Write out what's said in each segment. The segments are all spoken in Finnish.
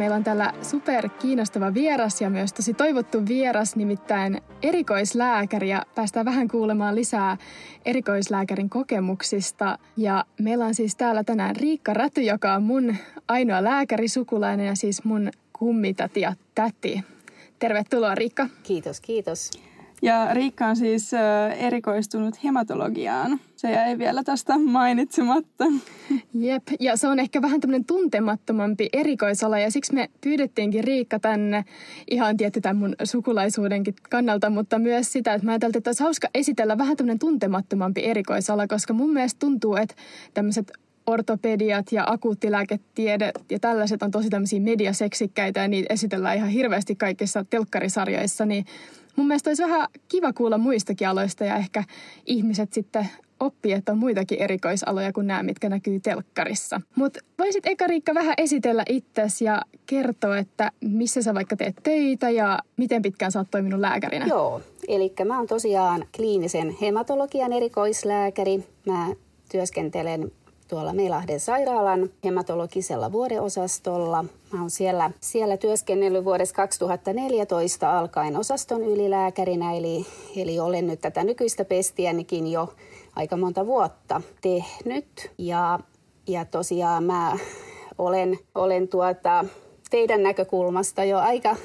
meillä on täällä super kiinnostava vieras ja myös tosi toivottu vieras, nimittäin erikoislääkäri. Ja päästään vähän kuulemaan lisää erikoislääkärin kokemuksista. Ja meillä on siis täällä tänään Riikka Räty, joka on mun ainoa lääkärisukulainen ja siis mun kummitati ja täti. Tervetuloa Riikka. Kiitos, kiitos. Ja Riikka on siis erikoistunut hematologiaan. Se jäi vielä tästä mainitsematta. Jep, ja se on ehkä vähän tämmöinen tuntemattomampi erikoisala ja siksi me pyydettiinkin Riikka tänne ihan tietty tämän mun sukulaisuudenkin kannalta, mutta myös sitä, että mä ajattelin, että olisi hauska esitellä vähän tämmöinen tuntemattomampi erikoisala, koska mun mielestä tuntuu, että tämmöiset ortopediat ja akuuttilääketiede ja tällaiset on tosi tämmöisiä mediaseksikkäitä ja niitä esitellään ihan hirveästi kaikissa telkkarisarjoissa, niin mun mielestä olisi vähän kiva kuulla muistakin aloista ja ehkä ihmiset sitten oppii, että on muitakin erikoisaloja kuin nämä, mitkä näkyy telkkarissa. Mutta voisit eka Riikka vähän esitellä itsesi ja kertoa, että missä sä vaikka teet töitä ja miten pitkään sä oot toiminut lääkärinä? Joo, eli mä oon tosiaan kliinisen hematologian erikoislääkäri. Mä työskentelen tuolla Meilahden sairaalan hematologisella vuodeosastolla. Mä oon siellä, siellä työskennellyt vuodesta 2014 alkaen osaston ylilääkärinä, eli, eli olen nyt tätä nykyistä pestiänikin jo aika monta vuotta tehnyt. Ja, ja tosiaan mä olen, olen tuota, teidän näkökulmasta jo aika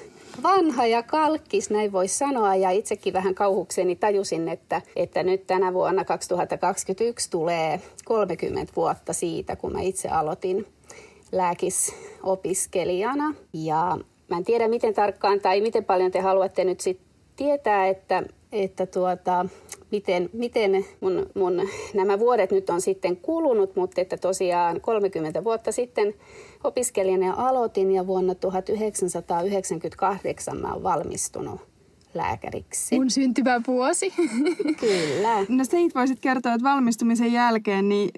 vanha ja kalkkis, näin voisi sanoa. Ja itsekin vähän kauhukseni tajusin, että, että nyt tänä vuonna 2021 tulee 30 vuotta siitä, kun mä itse aloitin lääkisopiskelijana. Ja mä en tiedä miten tarkkaan tai miten paljon te haluatte nyt sit tietää, että, että tuota, miten, miten mun, mun nämä vuodet nyt on sitten kulunut, mutta että tosiaan 30 vuotta sitten opiskelijana aloitin ja vuonna 1998 mä olen valmistunut lääkäriksi. Mun syntyvä vuosi. Kyllä. No sä voisit kertoa, että valmistumisen jälkeen, niin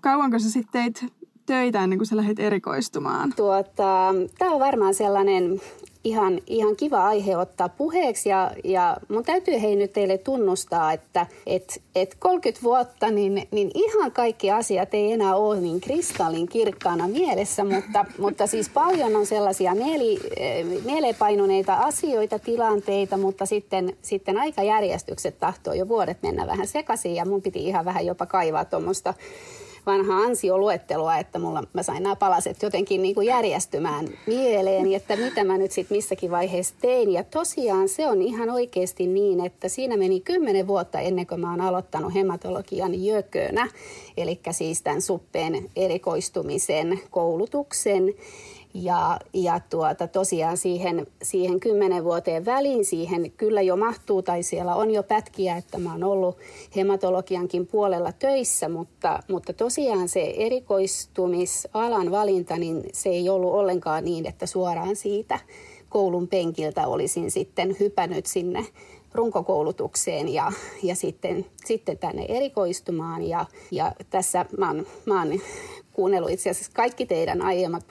kauanko sä sitten teit töitä ennen kuin sä lähdit erikoistumaan? Tuota, Tämä on varmaan sellainen ihan, ihan kiva aihe ottaa puheeksi ja, ja mun täytyy hei nyt teille tunnustaa, että et, et 30 vuotta niin, niin ihan kaikki asiat ei enää ole niin kristallin kirkkaana mielessä, mutta, mutta siis paljon on sellaisia mieli, mieleenpainuneita asioita, tilanteita, mutta sitten, sitten aikajärjestykset tahtoo jo vuodet mennä vähän sekaisin ja mun piti ihan vähän jopa kaivaa tuommoista vanhaa ansioluettelua, että mulla, mä sain nämä palaset jotenkin niin kuin järjestymään mieleeni, että mitä mä nyt sitten missäkin vaiheessa tein. Ja tosiaan se on ihan oikeasti niin, että siinä meni kymmenen vuotta ennen kuin mä oon aloittanut hematologian jökönä, eli siis tämän suppeen erikoistumisen koulutuksen. Ja, ja tuota, tosiaan siihen, siihen kymmenen vuoteen väliin siihen kyllä jo mahtuu, tai siellä on jo pätkiä, että mä oon ollut hematologiankin puolella töissä, mutta, mutta tosiaan se erikoistumisalan valinta, niin se ei ollut ollenkaan niin, että suoraan siitä koulun penkiltä olisin sitten hypännyt sinne runkokoulutukseen ja, ja sitten, sitten tänne erikoistumaan. Ja, ja tässä mä oon, mä oon kuunnellut itse asiassa kaikki teidän aiemmat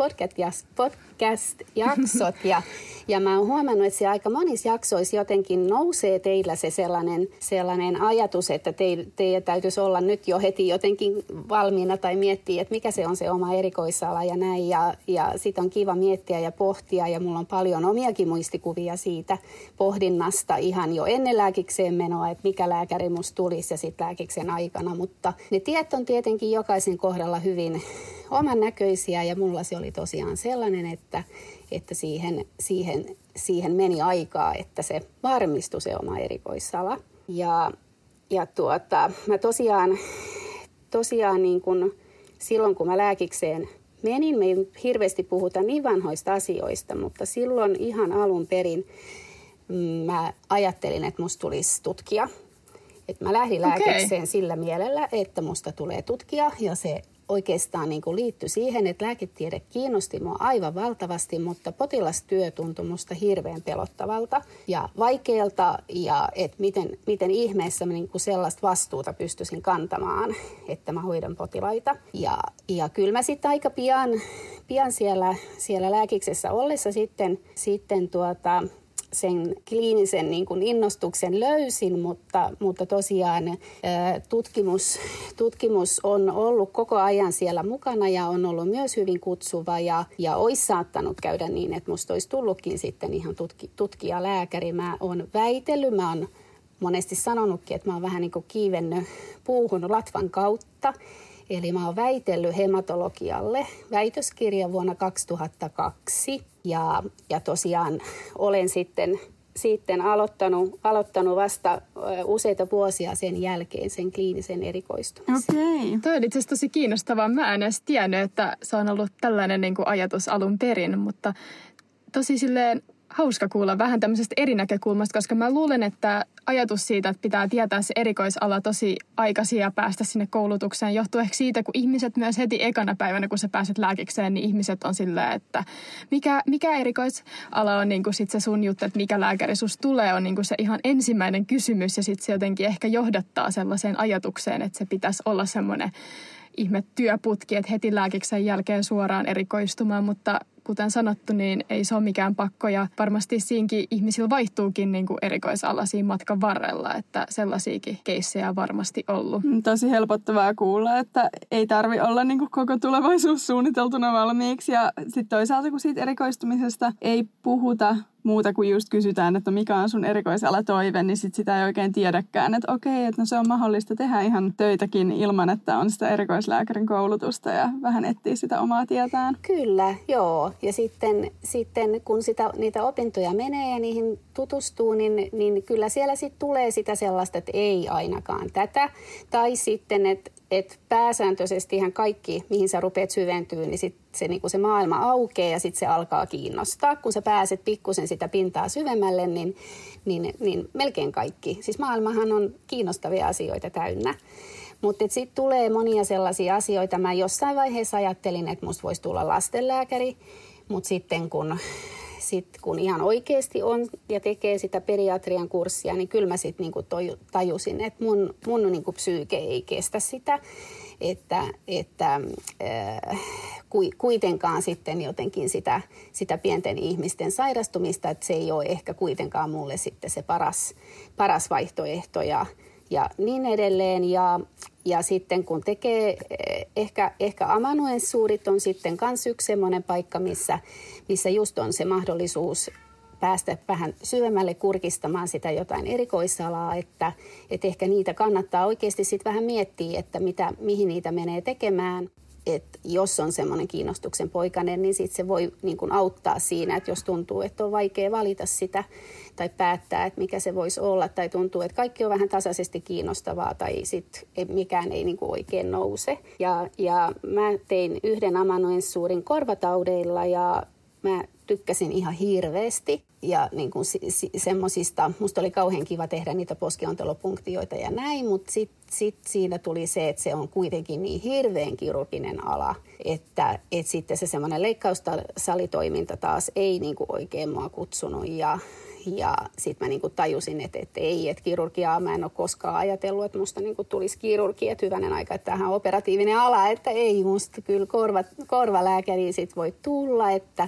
podcast-jaksot. Ja, ja mä oon huomannut, että se aika monissa jaksoissa jotenkin nousee teillä se sellainen, sellainen ajatus, että te, teidän täytyisi olla nyt jo heti jotenkin valmiina tai miettiä, että mikä se on se oma erikoisala ja näin. Ja, ja sit on kiva miettiä ja pohtia. Ja mulla on paljon omiakin muistikuvia siitä pohdinnasta ihan jo ennen lääkikseen menoa, että mikä lääkäri musta tulisi ja sitten lääkiksen aikana, mutta ne tiet on tietenkin jokaisen kohdalla hyvin oman näköisiä ja mulla se oli tosiaan sellainen, että, että siihen, siihen, siihen meni aikaa, että se varmistui se oma erikoissala. Ja, ja tuota, mä tosiaan, tosiaan niin kun, silloin kun mä lääkikseen menin, me ei hirveästi puhuta niin vanhoista asioista, mutta silloin ihan alun perin mm, mä ajattelin, että musta tulisi tutkia. Et mä lähdin lääkikseen okay. sillä mielellä, että musta tulee tutkia ja se oikeastaan niin kuin liittyi siihen, että lääketiede kiinnosti mua aivan valtavasti, mutta potilastyö tuntui musta hirveän pelottavalta ja vaikealta ja että miten, miten ihmeessä mä niin kuin sellaista vastuuta pystyisin kantamaan, että mä hoidan potilaita. Ja, ja kyllä mä sitten aika pian, pian siellä, siellä lääkiksessä ollessa sitten, sitten tuota, sen kliinisen niin kuin innostuksen löysin, mutta, mutta tosiaan tutkimus, tutkimus on ollut koko ajan siellä mukana ja on ollut myös hyvin kutsuva ja, ja olisi saattanut käydä niin, että musta olisi tullutkin sitten ihan tutki, tutkijalääkäri. Mä oon väitellyt, mä oon monesti sanonutkin, että mä oon vähän niin kuin kiivennyt puuhun latvan kautta. Eli mä oon väitellyt hematologialle väitöskirja vuonna 2002 ja, ja tosiaan olen sitten sitten aloittanut, aloittanut vasta useita vuosia sen jälkeen sen kliinisen erikoistumisen. Okei. Okay. Toi on itse asiassa tosi kiinnostavaa. Mä en edes tiennyt, että se on ollut tällainen niin kuin ajatus alun perin, mutta tosi silleen hauska kuulla vähän tämmöisestä eri näkökulmasta, koska mä luulen, että ajatus siitä, että pitää tietää se erikoisala tosi aikaisin ja päästä sinne koulutukseen, johtuu ehkä siitä, kun ihmiset myös heti ekana päivänä, kun sä pääset lääkikseen, niin ihmiset on silleen, että mikä, mikä erikoisala on niin kuin sit se sun juttu, että mikä lääkäri sus tulee, on niin kuin se ihan ensimmäinen kysymys ja sitten se jotenkin ehkä johdattaa sellaiseen ajatukseen, että se pitäisi olla semmoinen ihme työputki, että heti lääkiksen jälkeen suoraan erikoistumaan, mutta kuten sanottu, niin ei se ole mikään pakko ja varmasti siinkin ihmisillä vaihtuukin niin kuin erikoisala siinä matkan varrella, että sellaisiakin keissejä varmasti ollut. Mm, tosi helpottavaa kuulla, että ei tarvi olla niin kuin koko tulevaisuus suunniteltuna valmiiksi ja sitten toisaalta kun siitä erikoistumisesta ei puhuta muuta kuin just kysytään, että mikä on sun erikoisala toive, niin sit sitä ei oikein tiedäkään, että okei, että no se on mahdollista tehdä ihan töitäkin ilman, että on sitä erikoislääkärin koulutusta ja vähän etsii sitä omaa tietään. Kyllä, joo. Ja sitten, sitten kun sitä, niitä opintoja menee ja niihin tutustuu, niin, niin kyllä siellä sitten tulee sitä sellaista, että ei ainakaan tätä. Tai sitten, että et pääsääntöisesti ihan kaikki, mihin sä rupeat syventyä, niin sit se, niin se maailma aukeaa ja sitten se alkaa kiinnostaa. Kun sä pääset pikkusen sitä pintaa syvemmälle, niin, niin, niin melkein kaikki. Siis maailmahan on kiinnostavia asioita täynnä. Mutta sitten tulee monia sellaisia asioita. Mä jossain vaiheessa ajattelin, että musta voisi tulla lastenlääkäri, mutta sitten kun sit kun ihan oikeasti on ja tekee sitä pediatrian kurssia, niin kyllä mä sitten niinku tajusin, että mun, mun niinku psyyke ei kestä sitä, että, että äh, kuitenkaan sitten jotenkin sitä, sitä pienten ihmisten sairastumista, että se ei ole ehkä kuitenkaan mulle sitten se paras, paras vaihtoehto ja, ja niin edelleen. Ja, ja sitten kun tekee, eh, ehkä, ehkä amanuenssuurit on sitten myös yksi semmoinen paikka, missä, missä just on se mahdollisuus päästä vähän syvemmälle kurkistamaan sitä jotain erikoisalaa, että, että ehkä niitä kannattaa oikeasti sitten vähän miettiä, että mitä, mihin niitä menee tekemään että jos on semmoinen kiinnostuksen poikainen, niin sit se voi niin kuin auttaa siinä, että jos tuntuu, että on vaikea valita sitä tai päättää, että mikä se voisi olla, tai tuntuu, että kaikki on vähän tasaisesti kiinnostavaa, tai sitten mikään ei niin oikein nouse. Ja, ja mä tein yhden suurin korvataudeilla, ja mä tykkäsin ihan hirveästi ja niin kuin si, semmoisista, musta oli kauhean kiva tehdä niitä poskiontelopunktioita ja näin, mutta sitten sit siinä tuli se, että se on kuitenkin niin hirveän kirurginen ala, että et sitten se semmoinen leikkaussalitoiminta taas ei niin kuin oikein mua kutsunut. Ja, ja sitten mä niinku tajusin, että, että ei, että kirurgiaa mä en ole koskaan ajatellut, että musta niinku tulisi kirurgi, että hyvänen aika, että tähän operatiivinen ala, että ei musta kyllä korva, korvalääkäri sit voi tulla, että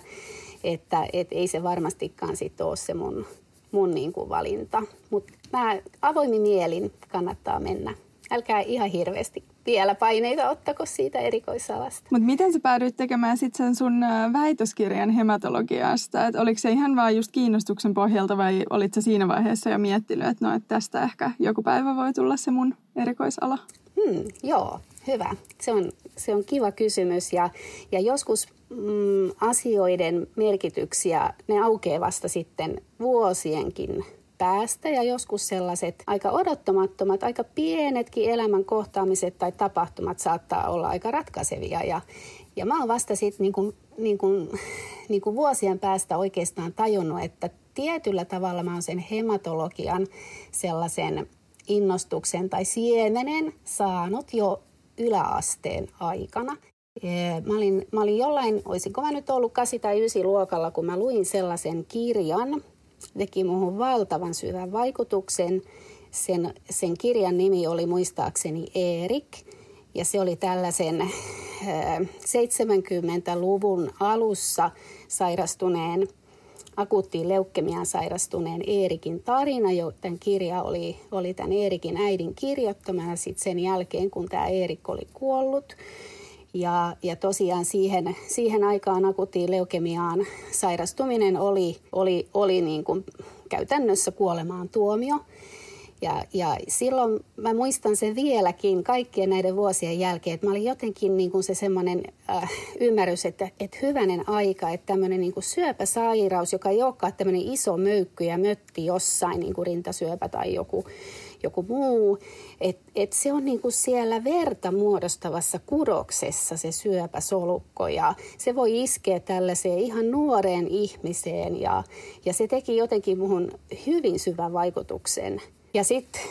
että et ei se varmastikaan sit ole se mun, mun niin kuin valinta. Mutta mä avoimin mielin kannattaa mennä. Älkää ihan hirveästi vielä paineita ottako siitä erikoisalasta. Mutta miten sä päädyit tekemään sitten sen sun väitöskirjan hematologiasta? Et oliko se ihan vaan just kiinnostuksen pohjalta vai olit sä siinä vaiheessa jo miettinyt, että no, et tästä ehkä joku päivä voi tulla se mun erikoisala? Hmm, joo, hyvä. Se on, se on kiva kysymys ja, ja joskus mm, asioiden merkityksiä, ne aukeaa vasta sitten vuosienkin päästä ja joskus sellaiset aika odottamattomat, aika pienetkin elämän kohtaamiset tai tapahtumat saattaa olla aika ratkaisevia. Ja, ja mä oon vasta sitten niin kuin, niin kuin, niin kuin vuosien päästä oikeastaan tajunnut, että tietyllä tavalla mä oon sen hematologian sellaisen innostuksen tai siemenen saanut jo yläasteen aikana. Mä olin, mä olin jollain, olisinko mä nyt ollut 8 tai 9 luokalla, kun mä luin sellaisen kirjan, teki muuhun valtavan syvän vaikutuksen. Sen, sen kirjan nimi oli muistaakseni Erik, ja se oli tällaisen 70-luvun alussa sairastuneen akuuttiin leukemiaan sairastuneen Eerikin tarina. Jo, tämän kirja oli, oli tämän Eerikin äidin kirjoittamana sitten sen jälkeen, kun tämä Eerik oli kuollut. Ja, ja tosiaan siihen, siihen aikaan akuuttiin leukemiaan sairastuminen oli, oli, oli niin kuin käytännössä kuolemaan tuomio. Ja, ja silloin mä muistan sen vieläkin kaikkien näiden vuosien jälkeen, että mä olin jotenkin niin kuin se semmoinen äh, ymmärrys, että, että hyvänen aika, että tämmöinen niin kuin syöpäsairaus, joka ei olekaan tämmöinen iso möykky ja mötti jossain, niin kuin rintasyöpä tai joku, joku muu, että et se on niin kuin siellä verta muodostavassa kudoksessa se syöpäsolukko ja se voi iskeä tällaiseen ihan nuoreen ihmiseen ja, ja se teki jotenkin muhun hyvin syvän vaikutuksen. Ja sitten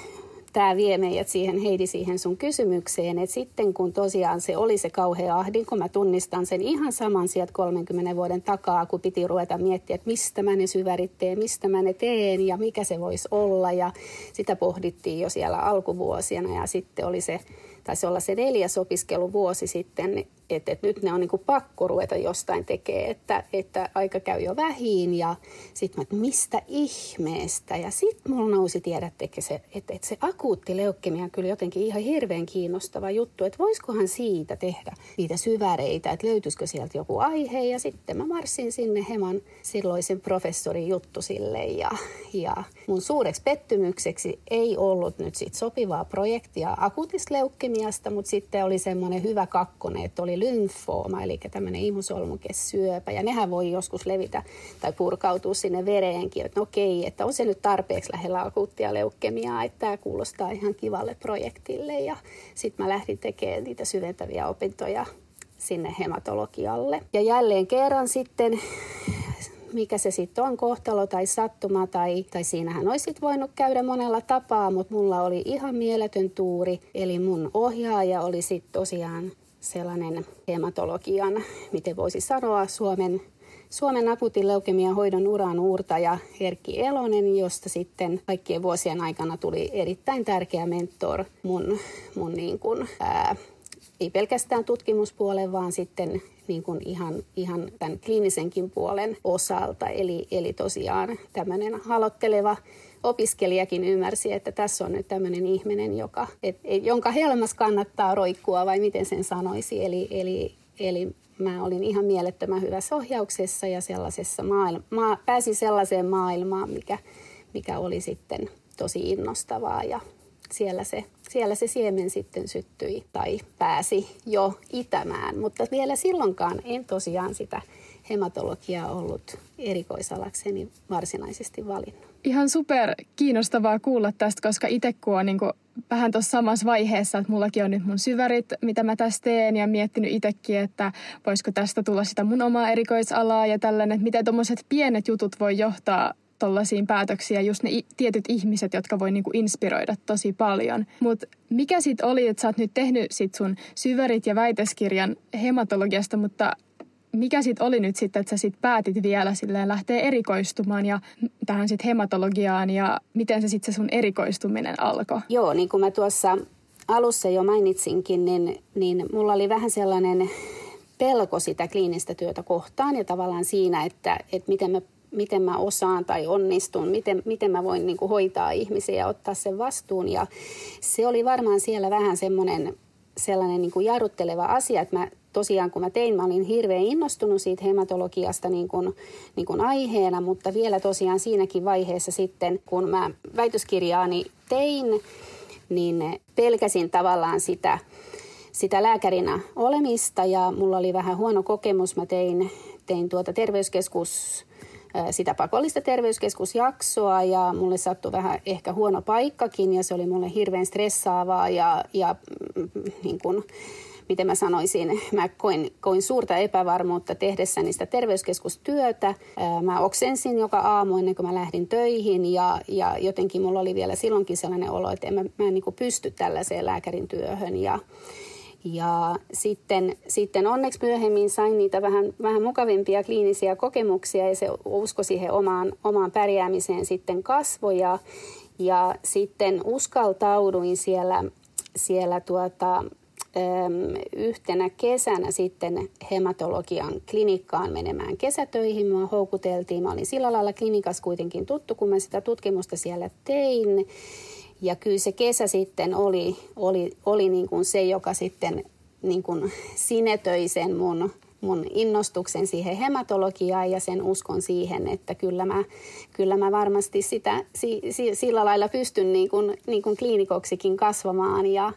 tämä vie meidät siihen, Heidi, siihen sun kysymykseen, että sitten kun tosiaan se oli se kauhea ahdinko, mä tunnistan sen ihan saman sieltä 30 vuoden takaa, kun piti ruveta miettiä, että mistä mä ne syvärit teen, mistä mä ne teen ja mikä se voisi olla. Ja sitä pohdittiin jo siellä alkuvuosina ja sitten oli se taisi olla se neljäs opiskeluvuosi sitten, että, että nyt ne on niin kuin pakko ruveta jostain tekemään, että, että aika käy jo vähin ja sitten mä, että mistä ihmeestä. Ja sitten mulla nousi tiedättekö se, että, että se akuutti leukemia on kyllä jotenkin ihan hirveän kiinnostava juttu, että voisikohan siitä tehdä niitä syväreitä, että löytyisikö sieltä joku aihe. Ja sitten mä marssin sinne Heman silloisen professorin juttu sille ja, ja mun suureksi pettymykseksi ei ollut nyt sit sopivaa projektia akuutista leukemiasta, mutta sitten oli semmoinen hyvä kakkonen, että oli lymfooma, eli tämmöinen imusolmukesyöpä, ja nehän voi joskus levitä tai purkautua sinne vereenkin, että no okei, että on se nyt tarpeeksi lähellä akuuttia leukemiaa, että tämä kuulostaa ihan kivalle projektille, ja sitten mä lähdin tekemään niitä syventäviä opintoja sinne hematologialle. Ja jälleen kerran sitten mikä se sitten on, kohtalo tai sattuma, tai, tai siinähän olisi voinut käydä monella tapaa, mutta mulla oli ihan mieletön tuuri. Eli mun ohjaaja oli sitten tosiaan sellainen hematologian, miten voisi sanoa, Suomen Suomen akuutin leukemian hoidon uran uurtaja Erkki Elonen, josta sitten kaikkien vuosien aikana tuli erittäin tärkeä mentor mun, mun niin kuin, ää, ei pelkästään tutkimuspuolen, vaan sitten niin kuin ihan, ihan tämän kliinisenkin puolen osalta. Eli, eli tosiaan tämmöinen halotteleva opiskelijakin ymmärsi, että tässä on nyt tämmöinen ihminen, joka, et, jonka helmas kannattaa roikkua, vai miten sen sanoisi. Eli, eli, eli mä olin ihan mielettömän hyvässä ohjauksessa ja sellaisessa maailma, maa, pääsin sellaiseen maailmaan, mikä, mikä oli sitten tosi innostavaa ja siellä se, siellä se siemen sitten syttyi tai pääsi jo itämään. Mutta vielä silloinkaan en tosiaan sitä hematologiaa ollut erikoisalakseni varsinaisesti valinnut. Ihan super kiinnostavaa kuulla tästä, koska itse kun on niin vähän tuossa samassa vaiheessa, että mullakin on nyt mun syvärit, mitä mä tässä teen ja miettinyt itsekin, että voisiko tästä tulla sitä mun omaa erikoisalaa ja tällainen, että miten tuommoiset pienet jutut voi johtaa tollaisiin päätöksiä, just ne tietyt ihmiset, jotka voi niinku inspiroida tosi paljon. Mutta mikä sitten oli, että sä oot nyt tehnyt sit sun syvärit ja väitöskirjan hematologiasta, mutta mikä sitten oli nyt sitten, että sä sitten päätit vielä silleen lähteä erikoistumaan ja tähän sitten hematologiaan ja miten se sitten se sun erikoistuminen alkoi? Joo, niin kuin mä tuossa alussa jo mainitsinkin, niin, niin mulla oli vähän sellainen pelko sitä kliinistä työtä kohtaan ja tavallaan siinä, että, että miten mä miten mä osaan tai onnistun, miten, miten mä voin niin kuin hoitaa ihmisiä ja ottaa sen vastuun. Ja se oli varmaan siellä vähän semmoinen sellainen niin kuin jarrutteleva asia, että mä tosiaan kun mä tein, mä olin hirveän innostunut siitä hematologiasta niin kuin, niin kuin aiheena, mutta vielä tosiaan siinäkin vaiheessa sitten, kun mä väitöskirjaani tein, niin pelkäsin tavallaan sitä, sitä lääkärinä olemista ja mulla oli vähän huono kokemus. Mä tein, tein tuota terveyskeskus sitä pakollista terveyskeskusjaksoa ja mulle sattui vähän ehkä huono paikkakin ja se oli mulle hirveän stressaavaa ja, ja mm, niin kuin, miten mä sanoisin, mä koin, koin suurta epävarmuutta tehdessäni sitä terveyskeskustyötä. Mä oksensin joka aamu ennen kuin mä lähdin töihin ja, ja jotenkin mulla oli vielä silloinkin sellainen olo, että en mä, mä en niin pysty tällaiseen lääkärin työhön ja ja sitten, sitten onneksi myöhemmin sain niitä vähän, vähän mukavimpia kliinisiä kokemuksia ja se usko siihen omaan, omaan pärjäämiseen sitten kasvoja. Ja sitten uskaltauduin siellä, siellä tuota, yhtenä kesänä sitten hematologian klinikkaan menemään kesätöihin. Mua houkuteltiin. Mä olin sillä lailla klinikas kuitenkin tuttu, kun mä sitä tutkimusta siellä tein. Ja kyllä se kesä sitten oli, oli, oli niin kuin se, joka sitten niin kuin sinetöi sen mun, mun innostuksen siihen hematologiaan ja sen uskon siihen, että kyllä mä, kyllä mä varmasti sitä si, si, sillä lailla pystyn niin kuin, niin kuin kliinikoksikin kasvamaan. Ja,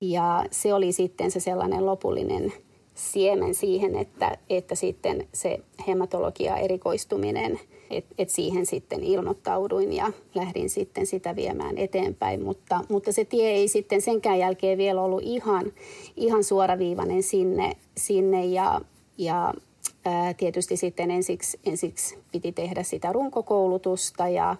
ja se oli sitten se sellainen lopullinen siemen siihen, että, että sitten se hematologia erikoistuminen, että et siihen sitten ilmoittauduin ja lähdin sitten sitä viemään eteenpäin. Mutta, mutta se tie ei sitten senkään jälkeen vielä ollut ihan, ihan suoraviivainen sinne, sinne ja, ja ää, tietysti sitten ensiksi, ensiksi piti tehdä sitä runkokoulutusta ja,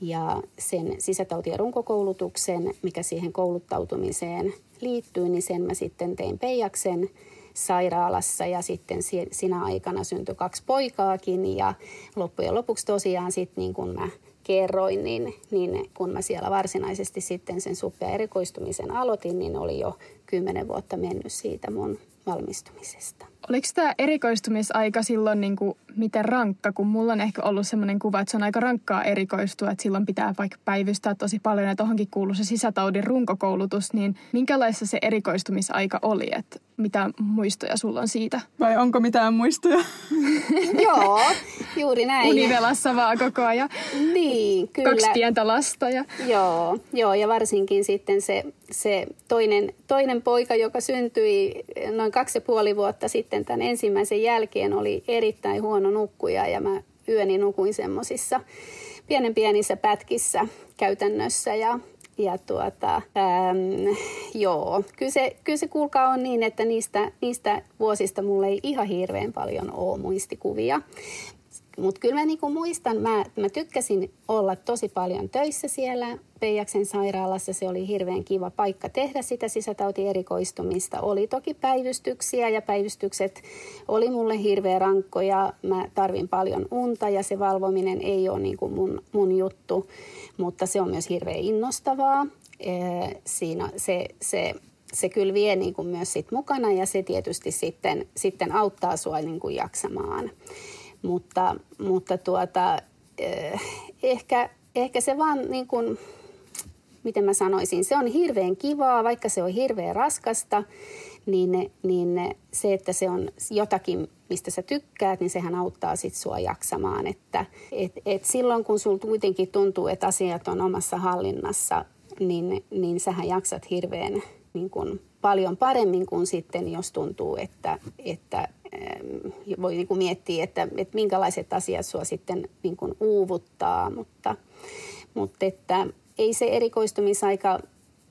ja sen sisätautien runkokoulutuksen, mikä siihen kouluttautumiseen liittyy, niin sen mä sitten tein Peijaksen sairaalassa ja sitten sinä aikana syntyi kaksi poikaakin ja loppujen lopuksi tosiaan sitten niin kuin mä kerroin, niin, niin kun mä siellä varsinaisesti sitten sen suppea erikoistumisen aloitin, niin oli jo kymmenen vuotta mennyt siitä mun valmistumisesta. Oliko tämä erikoistumisaika silloin niin kuin miten rankka, kun mulla on ehkä ollut sellainen kuva, että se on aika rankkaa erikoistua, että silloin pitää vaikka päivystää tosi paljon ja tohonkin kuuluu se sisätaudin runkokoulutus, niin minkälaista se erikoistumisaika oli, että mitä muistoja sulla on siitä? Vai onko mitään muistoja? Joo, juuri näin. Univelassa vaan koko ajan. Niin, kyllä. Kaksi pientä lasta. Ja... Joo, joo, ja varsinkin sitten se, se toinen, toinen poika, joka syntyi noin kaksi ja puoli vuotta sitten tämän ensimmäisen jälkeen, oli erittäin huono nukkuja ja mä yöni nukuin semmoisissa pienen pienissä pätkissä käytännössä ja ja tuota, äm, joo, kyllä se, kyllä se kuulkaa on niin, että niistä, niistä vuosista mulle ei ihan hirveän paljon ole muistikuvia. Mutta kyllä mä niinku muistan, mä, mä tykkäsin olla tosi paljon töissä siellä Peijaksen sairaalassa. Se oli hirveän kiva paikka tehdä sitä sisätautierikoistumista. Oli toki päivystyksiä ja päivystykset oli mulle hirveän rankkoja. Mä tarvin paljon unta ja se valvominen ei ole niinku mun, mun juttu, mutta se on myös hirveän innostavaa. Siinä se, se se kyllä vie niin kuin myös sit mukana ja se tietysti sitten, sitten auttaa sua niin jaksamaan. Mutta, mutta tuota, eh, ehkä, ehkä se vaan niin kuin, miten mä sanoisin, se on hirveän kivaa, vaikka se on hirveän raskasta, niin, niin se, että se on jotakin, mistä sä tykkäät, niin sehän auttaa sit sua jaksamaan. Että et, et silloin, kun sulla kuitenkin tuntuu, että asiat on omassa hallinnassa, niin, niin sähän jaksat hirveän niin kuin, paljon paremmin kuin sitten, jos tuntuu, että, että voi niin kuin miettiä, että, että minkälaiset asiat sua sitten niin kuin uuvuttaa, mutta, mutta että ei se erikoistumisaika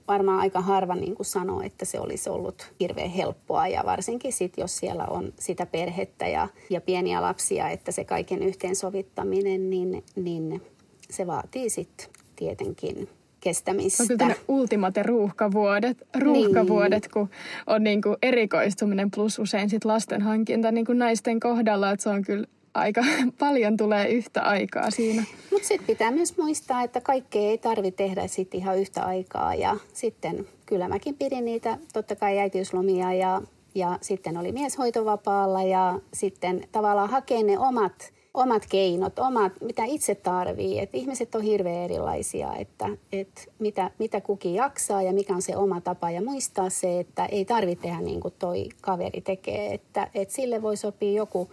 varmaan aika harva niin kuin sanoo, että se olisi ollut hirveän helppoa. Ja varsinkin sitten, jos siellä on sitä perhettä ja, ja pieniä lapsia, että se kaiken yhteensovittaminen, niin, niin se vaatii sitten tietenkin kestämistä. On kyllä ultimate ruuhkavuodet, ruuhkavuodet niin. kun on niin kuin erikoistuminen plus usein sit lasten hankinta niin kuin naisten kohdalla, että se on kyllä aika paljon tulee yhtä aikaa siinä. Mutta sitten pitää myös muistaa, että kaikkea ei tarvitse tehdä sitten ihan yhtä aikaa. Ja sitten kyllä mäkin pidin niitä totta kai äitiyslomia ja, ja sitten oli mieshoitovapaalla ja sitten tavallaan hakee ne omat omat keinot, omat, mitä itse tarvii. Et ihmiset on hirveän erilaisia, että, et mitä, mitä kukin jaksaa ja mikä on se oma tapa. Ja muistaa se, että ei tarvitse tehdä niin kuin toi kaveri tekee. Että, et sille voi sopia joku,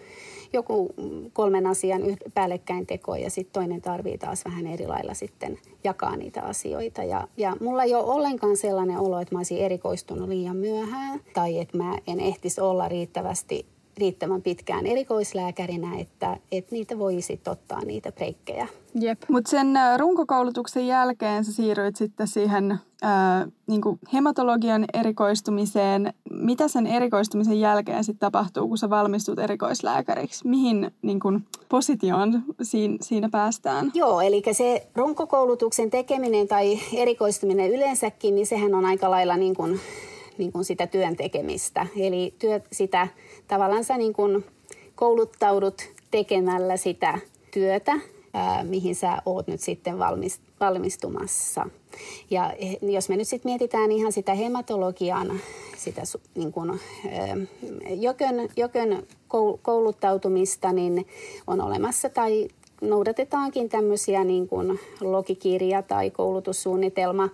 joku kolmen asian päällekkäin teko ja sitten toinen tarvii taas vähän eri lailla sitten jakaa niitä asioita. Ja, ja mulla ei ole ollenkaan sellainen olo, että mä olisin erikoistunut liian myöhään tai että mä en ehtisi olla riittävästi riittävän pitkään erikoislääkärinä, että, että niitä voi sitten ottaa niitä breikkejä. Jep. Mutta sen äh, runkokoulutuksen jälkeen sä siirryit sitten siihen ää, äh, niin hematologian erikoistumiseen. Mitä sen erikoistumisen jälkeen sitten tapahtuu, kun sä valmistut erikoislääkäriksi? Mihin niin kuin, positioon siinä, siinä päästään? Joo, eli se runkokoulutuksen tekeminen tai erikoistuminen yleensäkin, niin sehän on aika lailla niin kuin, niin kuin sitä työn tekemistä. Eli työ, sitä tavallaan sä niin kuin kouluttaudut tekemällä sitä työtä, ää, mihin sä oot nyt sitten valmis, valmistumassa. Ja jos me nyt sitten mietitään ihan sitä hematologian, sitä niin kuin, jokön, jokön kouluttautumista, niin on olemassa tai noudatetaankin tämmöisiä niin kuin logikirja- tai koulutussuunnitelma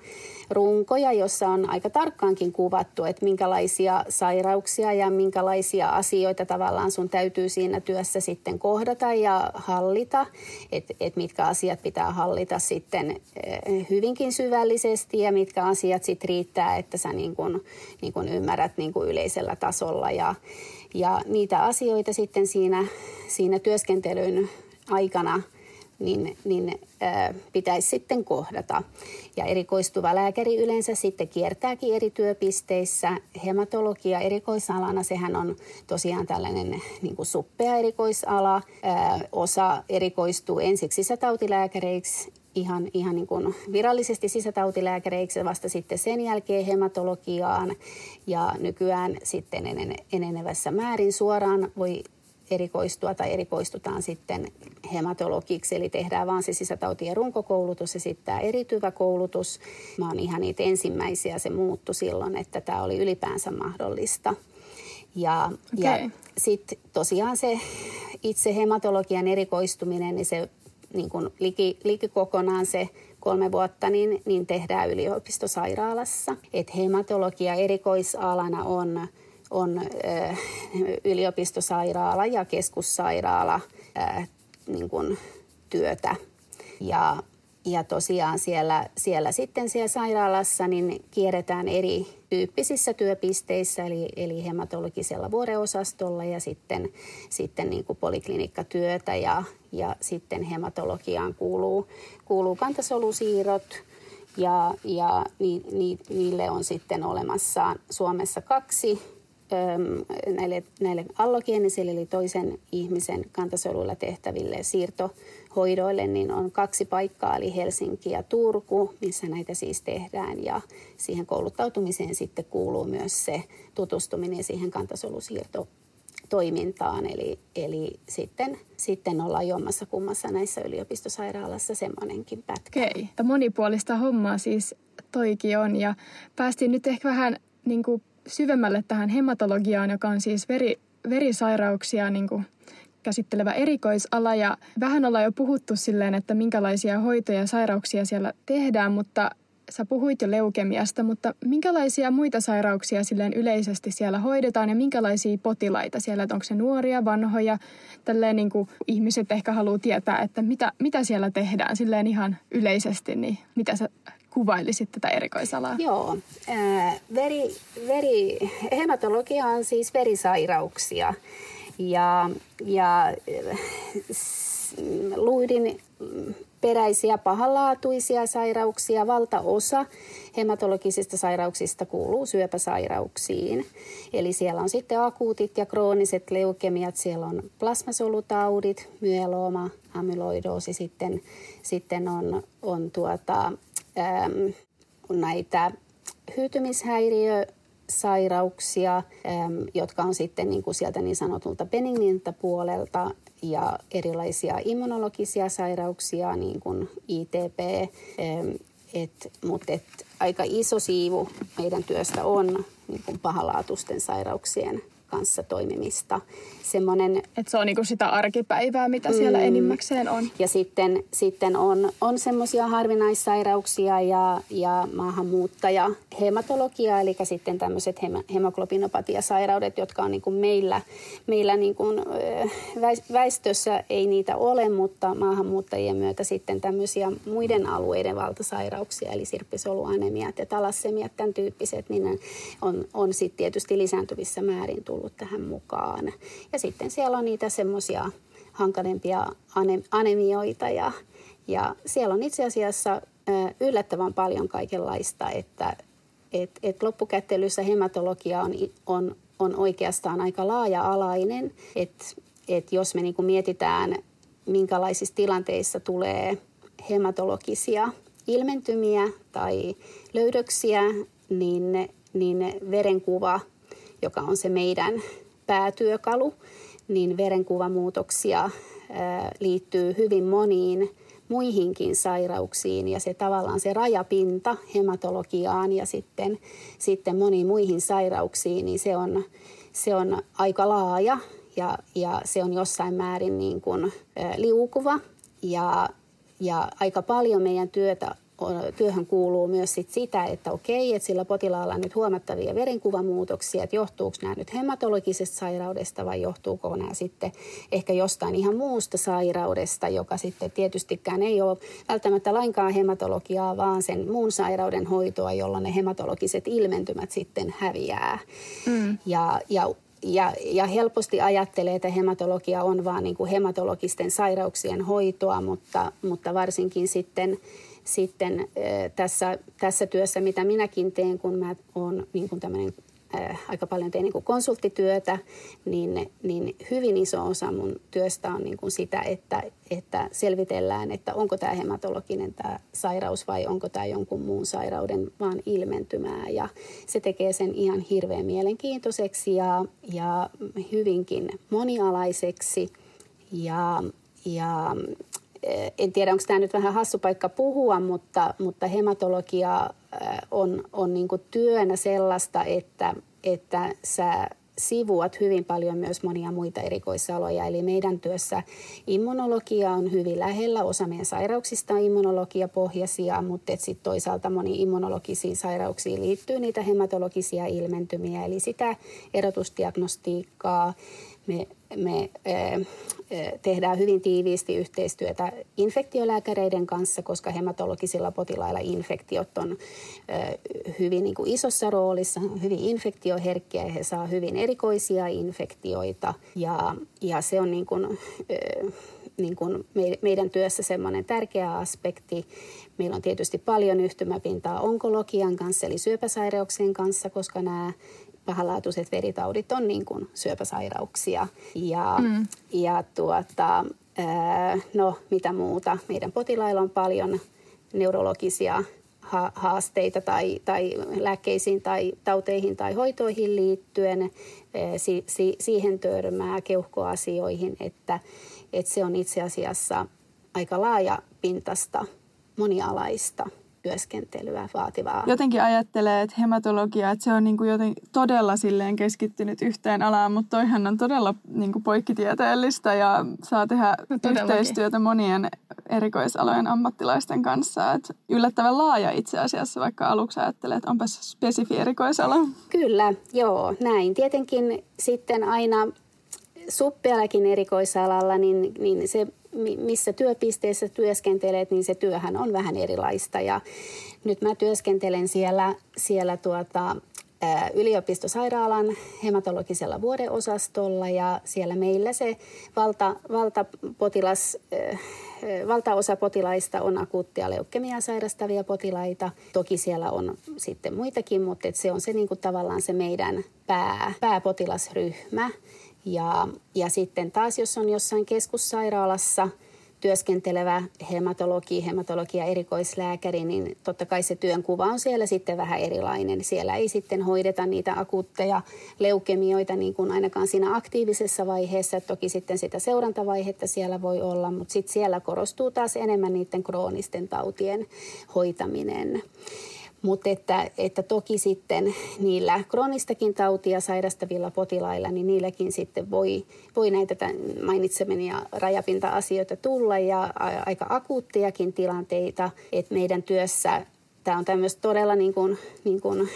runkoja, jossa on aika tarkkaankin kuvattu, että minkälaisia sairauksia ja minkälaisia asioita tavallaan sun täytyy siinä työssä sitten kohdata ja hallita, että et mitkä asiat pitää hallita sitten eh, hyvinkin syvällisesti ja mitkä asiat sitten riittää, että sä niin kun, niin kun ymmärrät niin kun yleisellä tasolla. Ja, ja niitä asioita sitten siinä, siinä työskentelyn aikana – niin, niin ää, pitäisi sitten kohdata. Ja erikoistuva lääkäri yleensä sitten kiertääkin eri työpisteissä. Hematologia erikoisalana, sehän on tosiaan tällainen niin kuin suppea erikoisala. Ää, osa erikoistuu ensiksi sisätautilääkäreiksi ihan, ihan niin kuin virallisesti sisätautilääkäreiksi vasta sitten sen jälkeen hematologiaan. Ja nykyään sitten enenevässä määrin suoraan voi erikoistua tai erikoistutaan sitten hematologiksi, eli tehdään vaan se sisätautien runkokoulutus ja sitten tämä erityvä koulutus. Mä oon ihan niitä ensimmäisiä, se muuttui silloin, että tämä oli ylipäänsä mahdollista. Ja, okay. ja sitten tosiaan se itse hematologian erikoistuminen, niin se niin kun liki, liki kokonaan se kolme vuotta, niin, niin tehdään yliopistosairaalassa. Et hematologia erikoisalana on on yliopistosairaala ja keskussairaala niin kuin työtä. Ja, ja tosiaan siellä, siellä sitten siellä sairaalassa niin kierretään eri tyyppisissä työpisteissä, eli, eli hematologisella vuoreosastolla ja sitten, sitten niin kuin poliklinikkatyötä ja, ja sitten hematologiaan kuuluu, kuuluu kantasolusiirrot, ja, ja ni, ni, niille on sitten olemassa Suomessa kaksi näille, näille allogeenisille eli toisen ihmisen kantasoluilla tehtäville siirtohoidoille, niin on kaksi paikkaa, eli Helsinki ja Turku, missä näitä siis tehdään. Ja siihen kouluttautumiseen sitten kuuluu myös se tutustuminen siihen kantasolusiirto toimintaan. Eli, eli sitten, sitten ollaan jommassa kummassa näissä yliopistosairaalassa semmoinenkin pätkä. Okei, monipuolista hommaa siis toikin on. Ja päästiin nyt ehkä vähän niin kuin syvemmälle tähän hematologiaan, joka on siis veri, verisairauksia niin kuin käsittelevä erikoisala. Ja vähän ollaan jo puhuttu silleen, että minkälaisia hoitoja ja sairauksia siellä tehdään, mutta sä puhuit jo leukemiasta, mutta minkälaisia muita sairauksia silleen yleisesti siellä hoidetaan ja minkälaisia potilaita siellä, että onko se nuoria, vanhoja, tälleen niin kuin ihmiset ehkä haluaa tietää, että mitä, mitä siellä tehdään silleen ihan yleisesti, niin mitä sä kuvailisit tätä erikoisalaa? Joo, veri, veri, hematologia on siis verisairauksia ja, ja luidin peräisiä pahanlaatuisia sairauksia. Valtaosa hematologisista sairauksista kuuluu syöpäsairauksiin. Eli siellä on sitten akuutit ja krooniset leukemiat, siellä on plasmasolutaudit, myeloma, amyloidoosi, sitten, sitten on, on tuota, näitä hyytymishäiriö sairauksia, äm, jotka on sitten niin kuin sieltä niin sanotulta benigniltä puolelta ja erilaisia immunologisia sairauksia, niin kuin ITP, äm, et, mutta et aika iso siivu meidän työstä on niin kuin pahalaatusten sairauksien kanssa toimimista. Semmoinen, Et se on niinku sitä arkipäivää, mitä mm, siellä enimmäkseen on. Ja sitten, sitten on, on semmoisia harvinaissairauksia ja, ja maahanmuuttaja hematologia, eli sitten tämmöiset hemoglobinopatiasairaudet, jotka on niinku meillä, meillä niinku, väestössä ei niitä ole, mutta maahanmuuttajien myötä sitten tämmöisiä muiden alueiden valtasairauksia, eli sirppisoluanemiat ja talassemiat, tämän tyyppiset, niin on, on sitten tietysti lisääntyvissä määrin tullut tähän mukaan. Ja sitten siellä on niitä semmoisia hankalempia anemioita ja, ja siellä on itse asiassa yllättävän paljon kaikenlaista, että et, et loppukättelyssä hematologia on, on, on oikeastaan aika laaja-alainen, että et jos me niinku mietitään, minkälaisissa tilanteissa tulee hematologisia ilmentymiä tai löydöksiä, niin, niin verenkuva, joka on se meidän päätyökalu, niin verenkuvamuutoksia liittyy hyvin moniin muihinkin sairauksiin ja se tavallaan se rajapinta hematologiaan ja sitten, sitten moniin muihin sairauksiin, niin se on, se on aika laaja ja, ja se on jossain määrin niin kuin, liukuva ja, ja aika paljon meidän työtä työhön kuuluu myös sit sitä, että okei, että sillä potilaalla on nyt huomattavia verenkuvamuutoksia, että johtuuko nämä nyt hematologisesta sairaudesta vai johtuuko nämä sitten ehkä jostain ihan muusta sairaudesta, joka sitten tietystikään ei ole välttämättä lainkaan hematologiaa, vaan sen muun sairauden hoitoa, jolloin ne hematologiset ilmentymät sitten häviää. Mm. Ja, ja ja, ja helposti ajattelee, että hematologia on vain niin kuin hematologisten sairauksien hoitoa, mutta, mutta varsinkin sitten sitten tässä, tässä työssä, mitä minäkin teen, kun mä oon niin kuin tämmöinen aika paljon teen niin konsulttityötä, niin, niin hyvin iso osa mun työstä on niin kuin sitä, että, että selvitellään, että onko tämä hematologinen tämä sairaus vai onko tämä jonkun muun sairauden vaan ilmentymää. Ja se tekee sen ihan hirveän mielenkiintoiseksi ja, ja hyvinkin monialaiseksi. Ja, ja en tiedä, onko tämä nyt vähän hassu paikka puhua, mutta, mutta hematologia eh, on, on niin työnä sellaista, että, että sä sivuat hyvin paljon myös monia muita erikoisaloja. Eli meidän työssä immunologia on hyvin lähellä. Osa meidän sairauksista on immunologiapohjaisia, mutta sitten toisaalta moni immunologisiin sairauksiin liittyy niitä hematologisia ilmentymiä. Eli sitä erotusdiagnostiikkaa me, me tehdään hyvin tiiviisti yhteistyötä infektiolääkäreiden kanssa, koska hematologisilla potilailla infektiot on hyvin niin kuin isossa roolissa, hyvin infektioherkkiä ja he saa hyvin erikoisia infektioita ja, ja se on niin kuin, niin kuin meidän työssä semmoinen tärkeä aspekti. Meillä on tietysti paljon yhtymäpintaa onkologian kanssa eli syöpäsairauksien kanssa, koska nämä pahalaatuiset veritaudit on niin kuin syöpäsairauksia. Ja, mm. ja tuota, no mitä muuta. Meidän potilailla on paljon neurologisia haasteita tai, tai lääkkeisiin tai tauteihin tai hoitoihin liittyen. Si, si, siihen törmää keuhkoasioihin, että, että se on itse asiassa aika laaja pintasta, monialaista työskentelyä vaativaa. Jotenkin ajattelee, että hematologia, että se on niin kuin joten todella silleen keskittynyt yhteen alaan, mutta toihan on todella niin kuin poikkitieteellistä ja saa tehdä no, yhteistyötä monien erikoisalojen ammattilaisten kanssa. Että yllättävän laaja itse asiassa, vaikka aluksi ajattelee, että onpas spesifi erikoisala. Kyllä, joo, näin. Tietenkin sitten aina suppeallakin erikoisalalla, niin, niin se missä työpisteessä työskentelet, niin se työhän on vähän erilaista. Ja nyt mä työskentelen siellä, siellä tuota, yliopistosairaalan hematologisella vuodeosastolla ja siellä meillä se valta, valtapotilas, valtaosa potilaista on akuuttia leukemiaa sairastavia potilaita. Toki siellä on sitten muitakin, mutta se on se niin kuin tavallaan se meidän pää, pääpotilasryhmä. Ja, ja sitten taas, jos on jossain keskussairaalassa työskentelevä hematologi, hematologia erikoislääkäri, niin totta kai se työnkuva on siellä sitten vähän erilainen. Siellä ei sitten hoideta niitä akuutteja leukemioita niin kuin ainakaan siinä aktiivisessa vaiheessa. Toki sitten sitä seurantavaihetta siellä voi olla, mutta sitten siellä korostuu taas enemmän niiden kroonisten tautien hoitaminen. Mutta että, että toki sitten niillä kronistakin tautia sairastavilla potilailla, niin niilläkin sitten voi, voi näitä mainitsemania rajapinta-asioita tulla ja aika akuuttejakin tilanteita, että meidän työssä Tämä on tämmöistä todella niin kuin, niin kuin,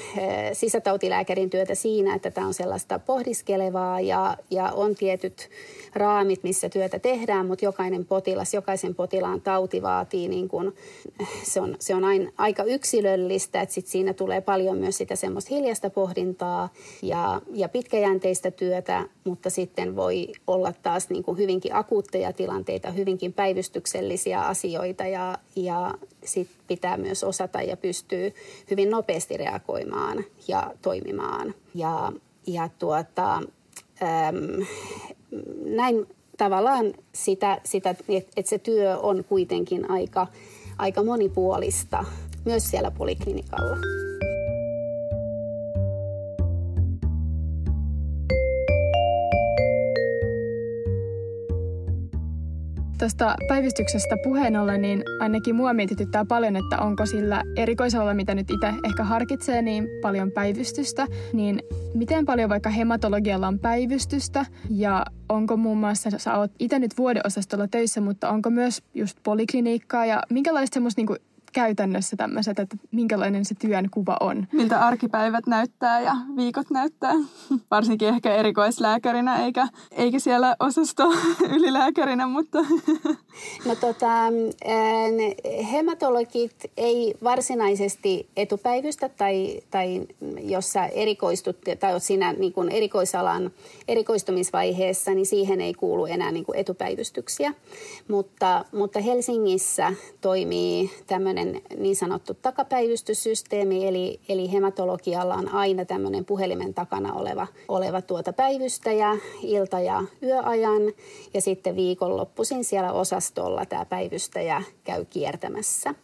sisätautilääkärin työtä siinä, että tämä on sellaista pohdiskelevaa ja, ja on tietyt raamit, missä työtä tehdään, mutta jokainen potilas, jokaisen potilaan tauti vaatii, niin kuin, se on, se on aina aika yksilöllistä, että sit siinä tulee paljon myös sitä semmoista hiljasta pohdintaa ja, ja pitkäjänteistä työtä, mutta sitten voi olla taas niin kuin hyvinkin akuutteja tilanteita, hyvinkin päivystyksellisiä asioita ja, ja sit pitää myös osata ja pystyy hyvin nopeasti reagoimaan ja toimimaan. Ja, ja tuota, äm, näin tavallaan sitä, sitä että se työ on kuitenkin aika, aika monipuolista myös siellä poliklinikalla. Tuosta päivystyksestä puheen ollen, niin ainakin mua mietityttää paljon, että onko sillä erikoisalalla, mitä nyt itse ehkä harkitsee, niin paljon päivystystä. Niin miten paljon vaikka hematologialla on päivystystä ja onko muun muassa, sä oot itse nyt vuodeosastolla töissä, mutta onko myös just polikliniikkaa ja minkälaista semmoista niin käytännössä tämmöiset, että minkälainen se työn kuva on? Miltä arkipäivät näyttää ja viikot näyttää, varsinkin ehkä erikoislääkärinä eikä, eikä siellä osasto ylilääkärinä, mutta... No tota, hematologit ei varsinaisesti etupäivystä tai, tai jos sä erikoistut tai oot siinä niin kuin erikoisalan erikoistumisvaiheessa, niin siihen ei kuulu enää niin kuin etupäivystyksiä. Mutta, mutta Helsingissä toimii tämmöinen tämmöinen niin sanottu takapäivystyssysteemi, eli, eli hematologialla on aina tämmöinen puhelimen takana oleva, oleva tuota päivystäjä ilta- ja yöajan. Ja sitten viikonloppuisin siellä osastolla tämä päivystäjä käy kiertämässä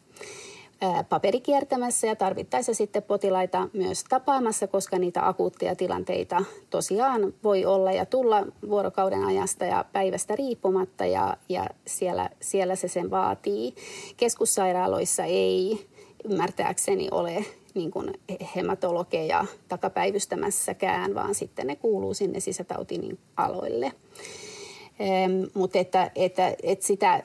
paperikiertämässä ja tarvittaessa sitten potilaita myös tapaamassa, koska niitä akuutteja tilanteita tosiaan voi olla ja tulla vuorokauden ajasta ja päivästä riippumatta ja, ja siellä, siellä se sen vaatii. Keskussairaaloissa ei ymmärtääkseni ole niin kuin hematologeja takapäivystämässäkään, vaan sitten ne kuuluu sinne sisätautinin aloille. Mutta että, että, että sitä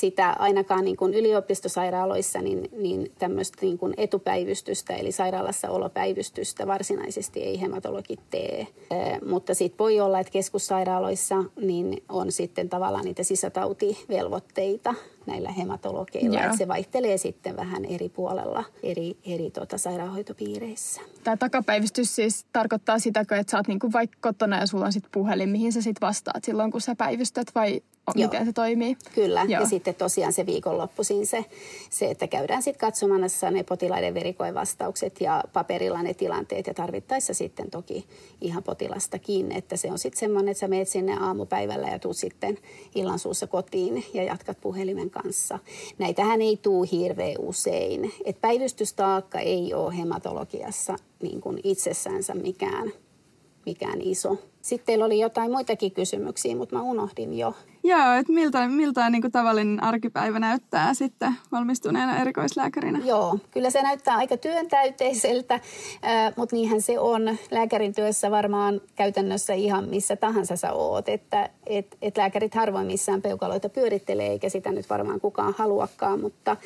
sitä ainakaan niin kuin yliopistosairaaloissa niin, niin tämmöistä niin kuin etupäivystystä, eli sairaalassa olopäivystystä varsinaisesti ei hematologit tee. E, mutta sitten voi olla, että keskussairaaloissa niin on sitten tavallaan niitä sisätautivelvoitteita näillä hematologeilla. Että se vaihtelee sitten vähän eri puolella eri, eri tuota, sairaanhoitopiireissä. Tämä takapäivystys siis tarkoittaa sitä, että sä oot niinku vaikka kotona ja sulla on sitten puhelin, mihin sä sitten vastaat silloin, kun sä päivystät vai Joo. miten se toimii. Kyllä, Joo. ja sitten tosiaan se viikonloppuisin se, se että käydään sitten katsomassa ne potilaiden verikoivastaukset ja paperilla ne tilanteet ja tarvittaessa sitten toki ihan potilastakin, että se on sitten semmoinen, että sä meet sinne aamupäivällä ja tuut sitten illan suussa kotiin ja jatkat puhelimen kanssa. Näitähän ei tuu hirveän usein. Et päivystystaakka ei ole hematologiassa niin kuin itsessänsä mikään, mikään iso. Sitten teillä oli jotain muitakin kysymyksiä, mutta mä unohdin jo. Joo, että miltä, miltä niin kuin tavallinen arkipäivä näyttää sitten valmistuneena erikoislääkärinä? Joo, kyllä se näyttää aika työntäyteiseltä, mutta niinhän se on lääkärin työssä varmaan käytännössä ihan missä tahansa sä oot. Että et, et lääkärit harvoin missään peukaloita pyörittelee, eikä sitä nyt varmaan kukaan haluakaan, mutta,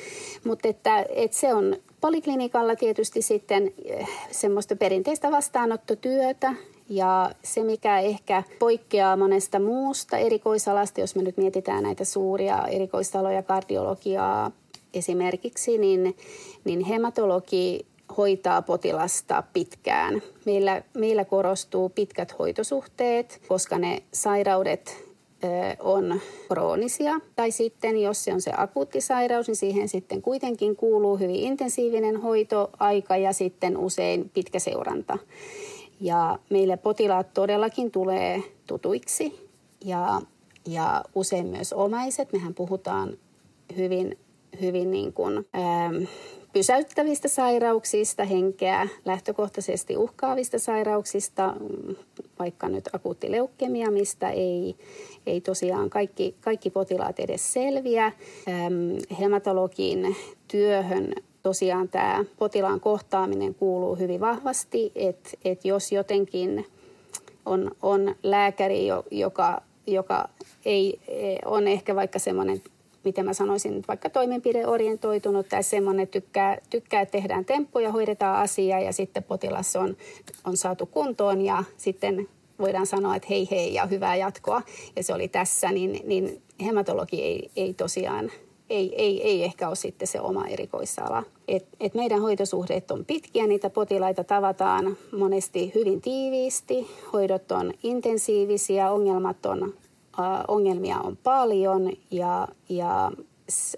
mutta että, että se on poliklinikalla tietysti sitten eh, semmoista perinteistä vastaanottotyötä, ja se, mikä ehkä poikkeaa monesta muusta erikoisalasta, jos me nyt mietitään näitä suuria erikoistaloja, kardiologiaa esimerkiksi, niin, niin hematologi hoitaa potilasta pitkään. Meillä, meillä korostuu pitkät hoitosuhteet, koska ne sairaudet on kroonisia. Tai sitten, jos se on se akuutti sairaus, niin siihen sitten kuitenkin kuuluu hyvin intensiivinen hoitoaika ja sitten usein pitkä seuranta. Ja meille potilaat todellakin tulee tutuiksi ja, ja usein myös omaiset. Mehän puhutaan hyvin, hyvin niin kuin, ähm, pysäyttävistä sairauksista, henkeä lähtökohtaisesti uhkaavista sairauksista, vaikka nyt akuutti leukemia, mistä ei, ei tosiaan kaikki, kaikki potilaat edes selviä. Ähm, hematologin työhön tosiaan tämä potilaan kohtaaminen kuuluu hyvin vahvasti, että et jos jotenkin on, on lääkäri, joka, joka ei, on ehkä vaikka semmoinen, miten mä sanoisin, vaikka toimenpideorientoitunut tai semmoinen, että tykkää, tykkää, tehdään temppuja, hoidetaan asiaa ja sitten potilas on, on saatu kuntoon ja sitten voidaan sanoa, että hei hei ja hyvää jatkoa. Ja se oli tässä, niin, niin hematologi ei, ei tosiaan ei, ei, ei ehkä ole sitten se oma erikoisala. Et, et meidän hoitosuhteet on pitkiä, niitä potilaita tavataan monesti hyvin tiiviisti, hoidot on intensiivisiä, ongelmat on, äh, ongelmia on paljon ja, ja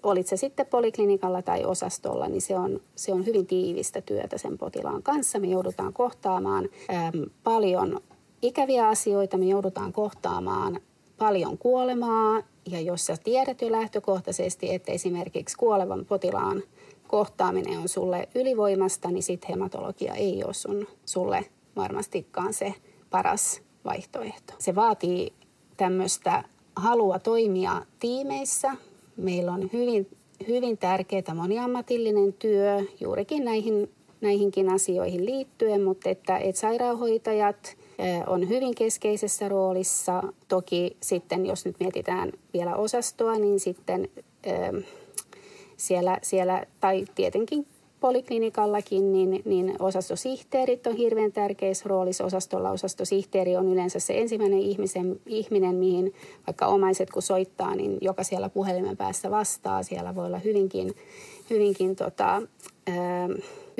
olit se sitten poliklinikalla tai osastolla, niin se on, se on hyvin tiivistä työtä sen potilaan kanssa. Me joudutaan kohtaamaan äm, paljon ikäviä asioita, me joudutaan kohtaamaan paljon kuolemaa ja jos sä tiedät jo lähtökohtaisesti, että esimerkiksi kuolevan potilaan kohtaaminen on sulle ylivoimasta, niin sitten hematologia ei ole sun, sulle varmastikaan se paras vaihtoehto. Se vaatii tämmöistä halua toimia tiimeissä. Meillä on hyvin, hyvin tärkeää moniammatillinen työ juurikin näihin, näihinkin asioihin liittyen, mutta että, että sairaanhoitajat on hyvin keskeisessä roolissa. Toki sitten, jos nyt mietitään vielä osastoa, niin sitten siellä, siellä tai tietenkin poliklinikallakin, niin, niin osastosihteerit on hirveän tärkeässä roolissa. Osastolla osastosihteeri on yleensä se ensimmäinen ihmisen, ihminen, mihin vaikka omaiset kun soittaa, niin joka siellä puhelimen päässä vastaa. Siellä voi olla hyvinkin, hyvinkin tota,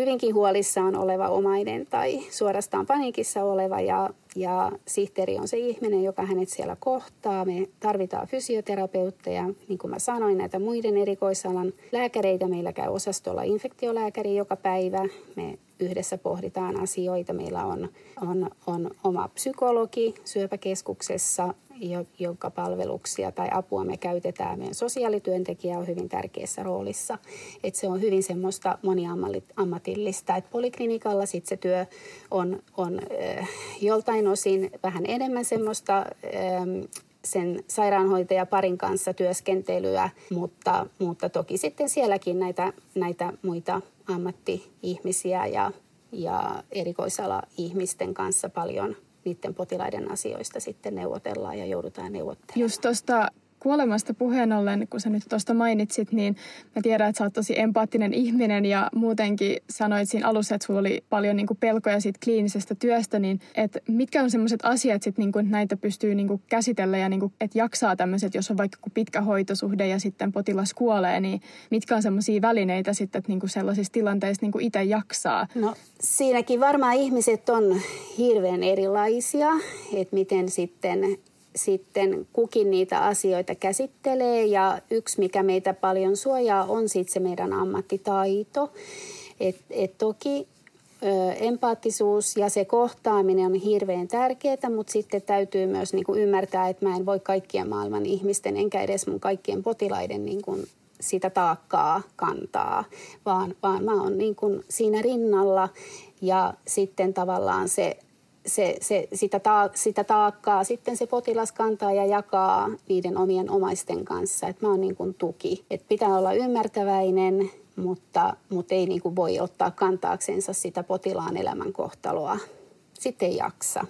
hyvinkin huolissaan oleva omainen tai suorastaan paniikissa oleva ja, ja sihteeri on se ihminen, joka hänet siellä kohtaa. Me tarvitaan fysioterapeutteja, niin kuin mä sanoin, näitä muiden erikoisalan lääkäreitä. Meillä käy osastolla infektiolääkäri joka päivä. Me yhdessä pohditaan asioita. Meillä on, on, on oma psykologi syöpäkeskuksessa, jonka palveluksia tai apua me käytetään. Meidän sosiaalityöntekijä on hyvin tärkeässä roolissa. Että se on hyvin semmoista moniammatillista. Että poliklinikalla sit se työ on, on äh, joltain osin vähän enemmän semmoista äh, sen sairaanhoitajaparin kanssa työskentelyä, mutta, mutta toki sitten sielläkin näitä, näitä muita ammatti-ihmisiä ja, ja erikoisala-ihmisten kanssa paljon niiden potilaiden asioista sitten neuvotellaan ja joudutaan neuvottelemaan. Just tuosta kuolemasta puheen ollen, kun sä nyt tuosta mainitsit, niin mä tiedän, että sä oot tosi empaattinen ihminen ja muutenkin sanoit siinä alussa, että sulla oli paljon niin kuin pelkoja siitä kliinisestä työstä, niin että mitkä on semmoiset asiat, sit, niin kuin, että näitä pystyy niin kuin käsitellä ja niin kuin, että jaksaa tämmöiset, jos on vaikka pitkä hoitosuhde ja sitten potilas kuolee, niin mitkä on semmoisia välineitä sitten, että niin kuin sellaisissa tilanteissa niin kuin itse jaksaa? No siinäkin varmaan ihmiset on hirveän erilaisia, että miten sitten sitten kukin niitä asioita käsittelee ja yksi, mikä meitä paljon suojaa, on sitten se meidän ammattitaito. Et, et toki ö, empaattisuus ja se kohtaaminen on hirveän tärkeää, mutta sitten täytyy myös niin kuin ymmärtää, että mä en voi kaikkien maailman ihmisten, enkä edes mun kaikkien potilaiden niin kuin sitä taakkaa kantaa, vaan, vaan mä oon niin siinä rinnalla ja sitten tavallaan se se, se, sitä, ta, sitä taakkaa sitten se potilas kantaa ja jakaa niiden omien omaisten kanssa. Että mä oon niin kuin tuki. Että pitää olla ymmärtäväinen, mutta, mutta ei niin kuin voi ottaa kantaaksensa sitä potilaan elämänkohtaloa. Sitten ei jaksa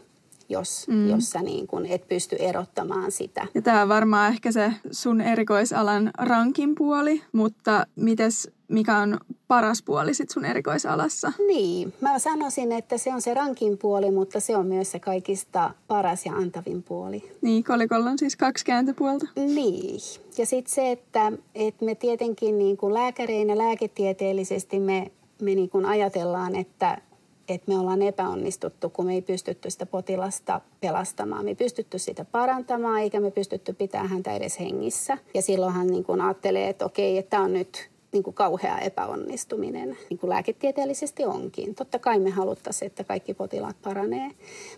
jos, mm. jos sä niin kun et pysty erottamaan sitä. Ja tämä on varmaan ehkä se sun erikoisalan rankin puoli, mutta mites, mikä on paras puoli sit sun erikoisalassa? Niin, mä sanoisin, että se on se rankin puoli, mutta se on myös se kaikista paras ja antavin puoli. Niin, kolikolla on siis kaksi kääntöpuolta. Niin, ja sitten se, että, että me tietenkin niin kuin lääkäreinä lääketieteellisesti me, me niin kuin ajatellaan, että että me ollaan epäonnistuttu, kun me ei pystytty sitä potilasta pelastamaan. Me ei pystytty sitä parantamaan, eikä me pystytty pitämään häntä edes hengissä. Ja silloin hän niin kuin ajattelee, että okei, että tämä on nyt niin kuin kauhea epäonnistuminen, niin kuin lääketieteellisesti onkin. Totta kai me haluttaisiin, että kaikki potilaat paranee,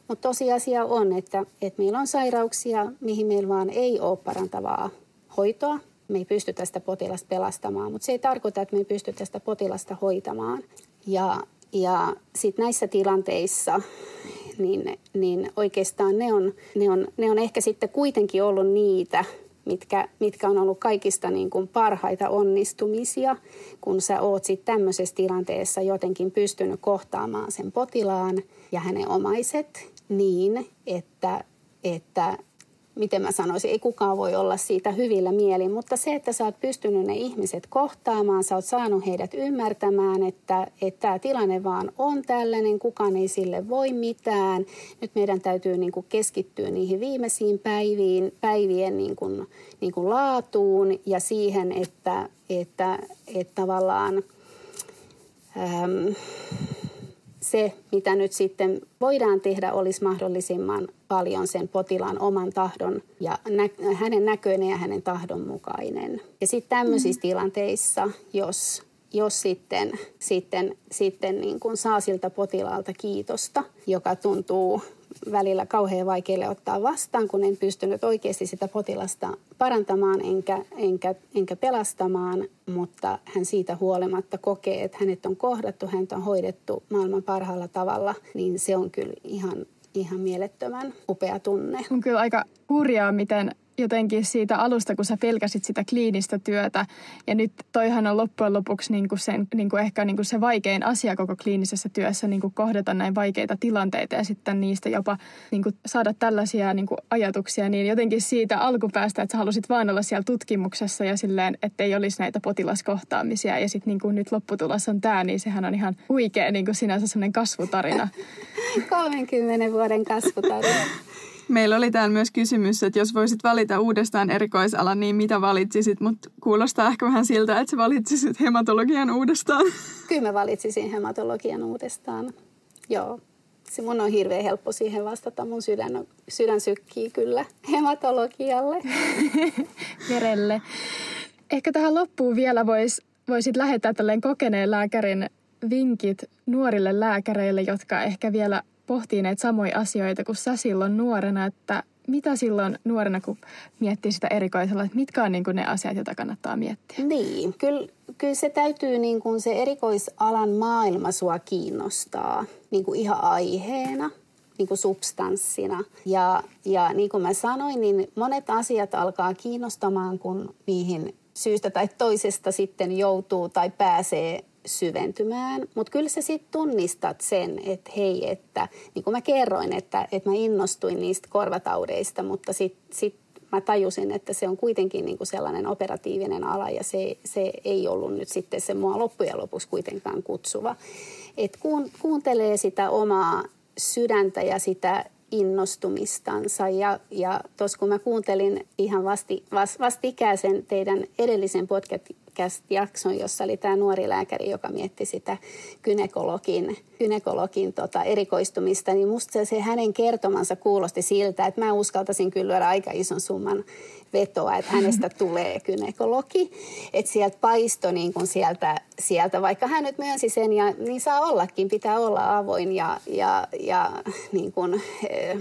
mutta tosiasia on, että, että meillä on sairauksia, mihin meillä vaan ei ole parantavaa hoitoa. Me ei pysty tästä potilasta pelastamaan, mutta se ei tarkoita, että me ei pysty tästä potilasta hoitamaan. Ja ja sitten näissä tilanteissa niin, niin oikeastaan ne on, ne, on, ne on ehkä sitten kuitenkin ollut niitä, mitkä, mitkä on ollut kaikista niin kuin parhaita onnistumisia, kun sä oot sitten tämmöisessä tilanteessa jotenkin pystynyt kohtaamaan sen potilaan ja hänen omaiset niin, että, että miten mä sanoisin, ei kukaan voi olla siitä hyvillä mielin, mutta se, että sä oot pystynyt ne ihmiset kohtaamaan, sä oot saanut heidät ymmärtämään, että, että tämä tilanne vaan on tällainen, kukaan ei sille voi mitään. Nyt meidän täytyy niin kuin keskittyä niihin viimeisiin päiviin, päivien niin kuin, niin kuin laatuun ja siihen, että, että, että tavallaan... Ähm, se, mitä nyt sitten voidaan tehdä, olisi mahdollisimman paljon sen potilaan oman tahdon ja nä- hänen näköinen ja hänen tahdon mukainen. Ja sitten tämmöisissä mm. tilanteissa, jos, jos sitten, sitten, sitten niin kuin saa siltä potilaalta kiitosta, joka tuntuu välillä kauhean vaikealle ottaa vastaan, kun en pystynyt oikeasti sitä potilasta parantamaan enkä, enkä, enkä pelastamaan, mutta hän siitä huolimatta kokee, että hänet on kohdattu, häntä on hoidettu maailman parhaalla tavalla, niin se on kyllä ihan, ihan mielettömän upea tunne. On kyllä aika hurjaa, miten jotenkin siitä alusta, kun sä pelkäsit sitä kliinistä työtä. Ja nyt toihan on loppujen lopuksi niin kuin sen, niin kuin ehkä niin kuin se vaikein asia koko kliinisessä työssä, niin kuin kohdata näin vaikeita tilanteita ja sitten niistä jopa niin kuin saada tällaisia niin kuin ajatuksia. Niin jotenkin siitä alkupäästä, että sä halusit vaan olla siellä tutkimuksessa ja silleen, että ei olisi näitä potilaskohtaamisia. Ja sitten niin nyt lopputulos on tämä, niin sehän on ihan huikea niin kuin sinänsä semmoinen kasvutarina. 30 vuoden kasvutarina. Meillä oli täällä myös kysymys, että jos voisit valita uudestaan erikoisalan, niin mitä valitsisit? Mutta kuulostaa ehkä vähän siltä, että sä valitsisit hematologian uudestaan. Kyllä mä valitsisin hematologian uudestaan. Joo. Se mun on hirveän helppo siihen vastata. Mun sydän, sydän sykkii kyllä hematologialle. Verelle. Ehkä tähän loppuun vielä vois, voisit lähettää tälleen kokeneen lääkärin vinkit nuorille lääkäreille, jotka ehkä vielä pohtii näitä samoja asioita kuin sä silloin nuorena, että mitä silloin nuorena, kun miettii sitä erikoisella, että mitkä on niin kuin ne asiat, joita kannattaa miettiä? Niin, kyllä, kyllä se täytyy niin kuin se erikoisalan maailma sua kiinnostaa niin kuin ihan aiheena, niin kuin substanssina. Ja, ja niin kuin mä sanoin, niin monet asiat alkaa kiinnostamaan, kun niihin syystä tai toisesta sitten joutuu tai pääsee syventymään, mutta kyllä sä sitten tunnistat sen, että hei, että niin kuin mä kerroin, että, että mä innostuin niistä korvataudeista, mutta sitten sit mä tajusin, että se on kuitenkin niin kuin sellainen operatiivinen ala ja se, se ei ollut nyt sitten se mua loppujen lopuksi kuitenkaan kutsuva. Et kuun, kuuntelee sitä omaa sydäntä ja sitä innostumistansa. Ja, ja tuossa kun mä kuuntelin ihan vasti, vast, vastikäisen teidän edellisen podcast-jakson, jossa oli tämä nuori lääkäri, joka mietti sitä gynekologin, gynekologin tota, erikoistumista, niin musta se, se hänen kertomansa kuulosti siltä, että mä uskaltaisin kyllä aika ison summan vetoa, että hänestä tulee kynekologi. Että sieltä paisto niin kuin sieltä, sieltä, vaikka hän nyt myönsi sen, ja niin saa ollakin, pitää olla avoin ja, ja, ja niin kuin, eh,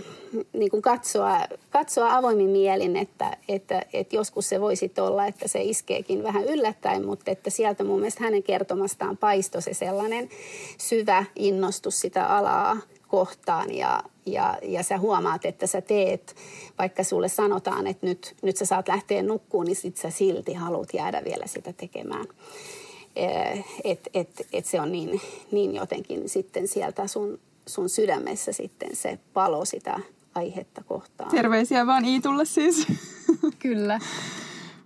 niin kuin katsoa, katsoa avoimin mielin, että, että, että joskus se voisi olla, että se iskeekin vähän yllättäen, mutta että sieltä mun mielestä hänen kertomastaan paisto se sellainen syvä innostus sitä alaa kohtaan ja, ja, ja sä huomaat, että sä teet, vaikka sulle sanotaan, että nyt, nyt sä saat lähteä nukkuun, niin sit sä silti haluat jäädä vielä sitä tekemään. Että et, et se on niin, niin jotenkin sitten sieltä sun, sun sydämessä sitten se palo sitä aihetta kohtaan. Terveisiä vaan Iitulle siis. Kyllä.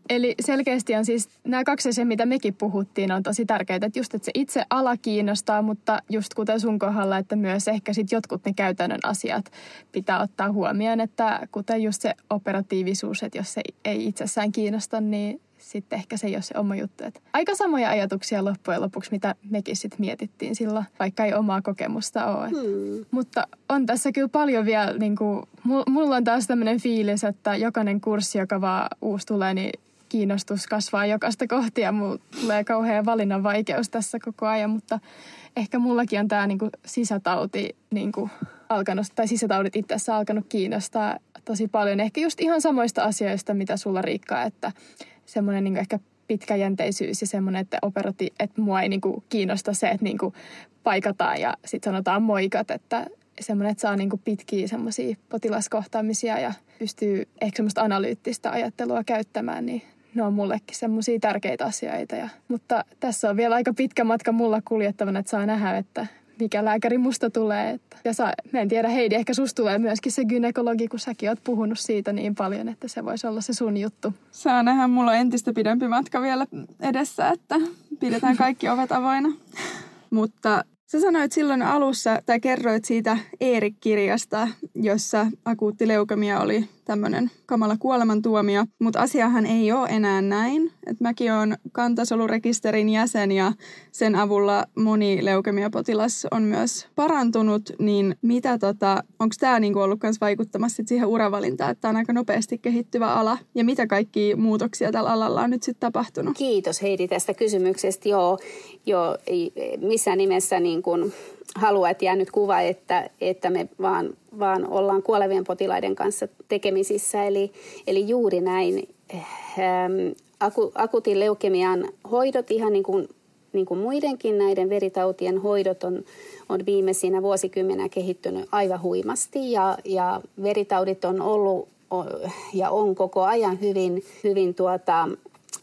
Eli selkeästi on siis nämä kaksi asiaa, mitä mekin puhuttiin, on tosi tärkeitä. Että just, että se itse ala kiinnostaa, mutta just kuten sun kohdalla, että myös ehkä sitten jotkut ne käytännön asiat pitää ottaa huomioon. Että kuten just se operatiivisuus, että jos se ei itsessään kiinnosta, niin sitten ehkä se ei ole se oma juttu. Että aika samoja ajatuksia loppujen lopuksi, mitä mekin sitten mietittiin sillä, vaikka ei omaa kokemusta ole. Hmm. Mutta on tässä kyllä paljon vielä, niin kuin, mulla on taas tämmöinen fiilis, että jokainen kurssi, joka vaan uusi tulee, niin kiinnostus kasvaa jokaista kohti ja mulla tulee kauhean valinnan vaikeus tässä koko ajan, mutta ehkä mullakin on tämä niinku sisätauti niinku alkanut, tai sisätaudit itse asiassa alkanut kiinnostaa tosi paljon. Ehkä just ihan samoista asioista, mitä sulla Riikka, että semmoinen niinku ehkä pitkäjänteisyys ja semmoinen, että operati, että mua ei niinku kiinnosta se, että niinku paikataan ja sitten sanotaan moikat, että semmoinen, että saa niinku pitkiä semmoisia potilaskohtaamisia ja pystyy ehkä semmoista analyyttistä ajattelua käyttämään, niin ne on mullekin semmoisia tärkeitä asioita. Ja, mutta tässä on vielä aika pitkä matka mulla kuljettavana, että saa nähdä, että mikä lääkäri musta tulee. Että, ja saa, mä en tiedä, Heidi, ehkä susta tulee myöskin se gynekologi, kun säkin oot puhunut siitä niin paljon, että se voisi olla se sun juttu. Saa nähdä, mulla on entistä pidempi matka vielä edessä, että pidetään kaikki ovet avoina. Mutta Sä sanoit silloin alussa, tai kerroit siitä Eerik-kirjasta, jossa akuutti leukemia oli tämmöinen kamala kuolemantuomio, mutta asiahan ei ole enää näin. Et mäkin olen kantasolurekisterin jäsen ja sen avulla moni leukemiapotilas on myös parantunut, niin mitä tota, onko tämä niinku ollut myös vaikuttamassa sit siihen uravalintaan, että tämä on aika nopeasti kehittyvä ala ja mitä kaikki muutoksia tällä alalla on nyt sitten tapahtunut? Kiitos Heidi tästä kysymyksestä. Joo, joo ei missään nimessä niin kuin halua, että jää nyt kuva, että, että me vaan, vaan ollaan kuolevien potilaiden kanssa tekemisissä. Eli, eli juuri näin ähm, aku, akuutin leukemian hoidot, ihan niin kuin, niin kuin muidenkin näiden veritautien hoidot on, on viimeisinä vuosikymmenä kehittynyt aivan huimasti ja, ja veritaudit on ollut ja on koko ajan hyvin, hyvin tuota,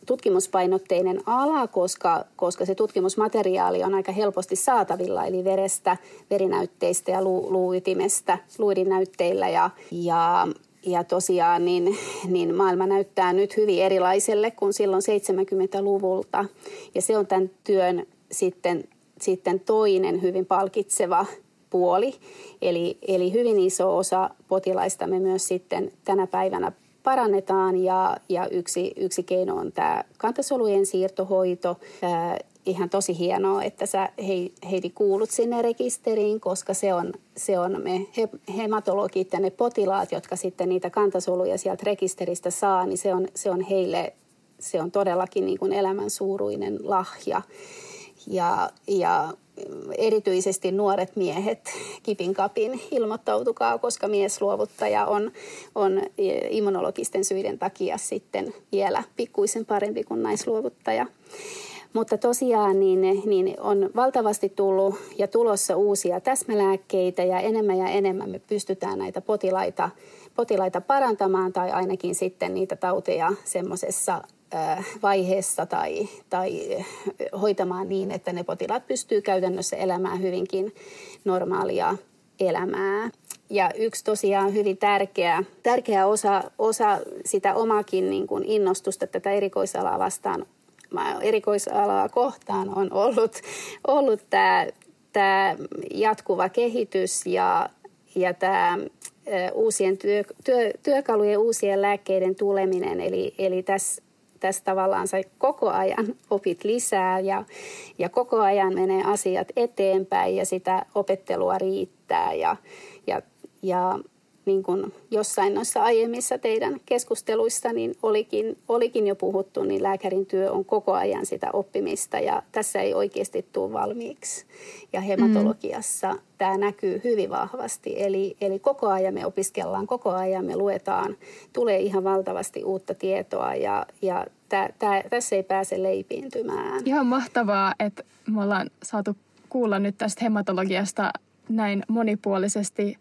tutkimuspainotteinen ala, koska, koska se tutkimusmateriaali on aika helposti saatavilla, eli verestä, verinäytteistä ja lu, luuytimestä, luidinäytteillä ja, ja ja tosiaan niin, niin maailma näyttää nyt hyvin erilaiselle kuin silloin 70-luvulta. Ja se on tämän työn sitten, sitten toinen hyvin palkitseva puoli. Eli, eli hyvin iso osa potilaista me myös sitten tänä päivänä parannetaan ja, ja yksi, yksi keino on tämä kantasolujen siirtohoito. Ää, ihan tosi hienoa, että sä Heidi kuulut sinne rekisteriin, koska se on, se on me hematologit ja ne potilaat, jotka sitten niitä kantasoluja sieltä rekisteristä saa, niin se on, se on heille se on todellakin niin kuin elämän suuruinen lahja. Ja, ja erityisesti nuoret miehet kipin kapin ilmoittautukaa, koska miesluovuttaja on, on immunologisten syiden takia sitten vielä pikkuisen parempi kuin naisluovuttaja. Mutta tosiaan niin, niin on valtavasti tullut ja tulossa uusia täsmälääkkeitä ja enemmän ja enemmän me pystytään näitä potilaita, potilaita parantamaan tai ainakin sitten niitä tauteja semmoisessa vaiheessa tai, tai hoitamaan niin, että ne potilaat pystyy käytännössä elämään hyvinkin normaalia elämää. Ja yksi tosiaan hyvin tärkeä, tärkeä osa, osa sitä omakin niin kuin innostusta tätä erikoisalaa vastaan, erikoisalaa kohtaan on ollut, ollut tämä, tämä jatkuva kehitys ja, ja tämä uusien työ, työ, työkalujen, uusien lääkkeiden tuleminen. Eli, eli tässä tässä tavallaan sä koko ajan opit lisää ja, ja koko ajan menee asiat eteenpäin ja sitä opettelua riittää ja, ja, ja niin kuin jossain noissa aiemmissa teidän keskusteluissa niin olikin, olikin jo puhuttu, niin lääkärin työ on koko ajan sitä oppimista ja tässä ei oikeasti tule valmiiksi. Ja hematologiassa mm. tämä näkyy hyvin vahvasti. Eli, eli koko ajan me opiskellaan, koko ajan me luetaan, tulee ihan valtavasti uutta tietoa ja, ja tää, tää, tässä ei pääse leipiintymään. Ihan mahtavaa, että me ollaan saatu kuulla nyt tästä hematologiasta näin monipuolisesti.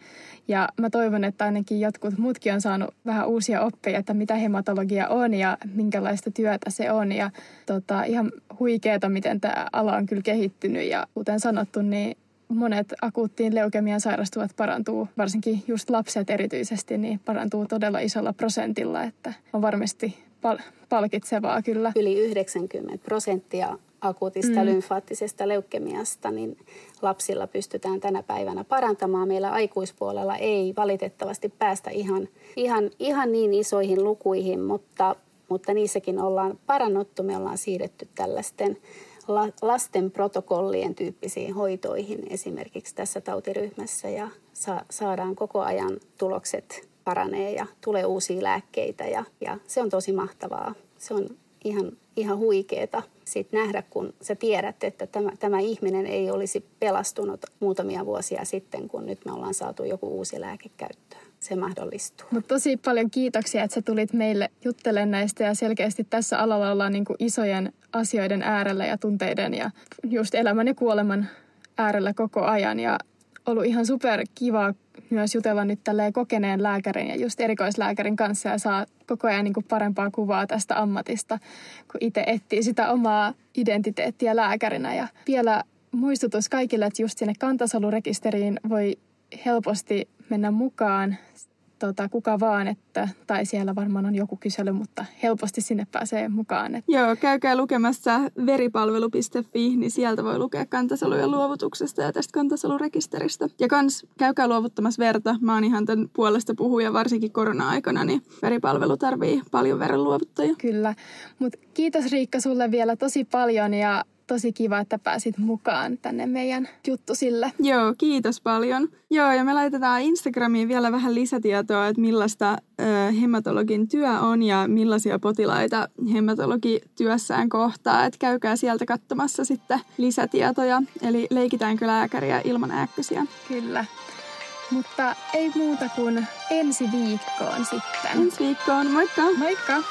Ja mä toivon, että ainakin jotkut muutkin on saanut vähän uusia oppeja, että mitä hematologia on ja minkälaista työtä se on. Ja tota, ihan huikeeta, miten tämä ala on kyllä kehittynyt. Ja kuten sanottu, niin monet akuuttiin leukemian sairastuvat parantuu, varsinkin just lapset erityisesti, niin parantuu todella isolla prosentilla, että on varmasti pal- palkitsevaa kyllä. Yli 90 prosenttia akuutista mm. lymfaattisesta leukemiasta, niin lapsilla pystytään tänä päivänä parantamaan. Meillä aikuispuolella ei valitettavasti päästä ihan, ihan, ihan niin isoihin lukuihin, mutta, mutta niissäkin ollaan parannuttu. Me ollaan siirretty tällaisten lasten protokollien tyyppisiin hoitoihin esimerkiksi tässä tautiryhmässä ja sa- saadaan koko ajan tulokset paranee ja tulee uusia lääkkeitä ja, ja se on tosi mahtavaa. Se on ihan, ihan huikeeta sit nähdä, kun sä tiedät, että tämä, tämä ihminen ei olisi pelastunut muutamia vuosia sitten, kun nyt me ollaan saatu joku uusi lääke käyttöön. Se mahdollistuu. Mutta tosi paljon kiitoksia, että sä tulit meille juttelemaan näistä ja selkeästi tässä alalla ollaan niin kuin isojen asioiden äärellä ja tunteiden ja just elämän ja kuoleman äärellä koko ajan. Ja ollut ihan super kiva myös jutella nyt tälleen kokeneen lääkärin ja just erikoislääkärin kanssa ja saa koko ajan niin kuin parempaa kuvaa tästä ammatista, kun itse etsii sitä omaa identiteettiä lääkärinä. Ja vielä muistutus kaikille, että just sinne kantasolurekisteriin voi helposti mennä mukaan tota, kuka vaan, että, tai siellä varmaan on joku kysely, mutta helposti sinne pääsee mukaan. Että. Joo, käykää lukemassa veripalvelu.fi, niin sieltä voi lukea kantasolujen luovutuksesta ja tästä kantasolurekisteristä. Ja kans käykää luovuttamassa verta. Mä oon ihan tämän puolesta puhuja, varsinkin korona-aikana, niin veripalvelu tarvii paljon verenluovuttajia. Kyllä, mutta kiitos Riikka sulle vielä tosi paljon ja tosi kiva, että pääsit mukaan tänne meidän juttusille. Joo, kiitos paljon. Joo, ja me laitetaan Instagramiin vielä vähän lisätietoa, että millaista ö, hematologin työ on ja millaisia potilaita hematologi työssään kohtaa. Että käykää sieltä katsomassa sitten lisätietoja. Eli leikitäänkö lääkäriä ilman ääkkösiä? Kyllä. Mutta ei muuta kuin ensi viikkoon sitten. Ensi viikkoon, moikka! Moikka!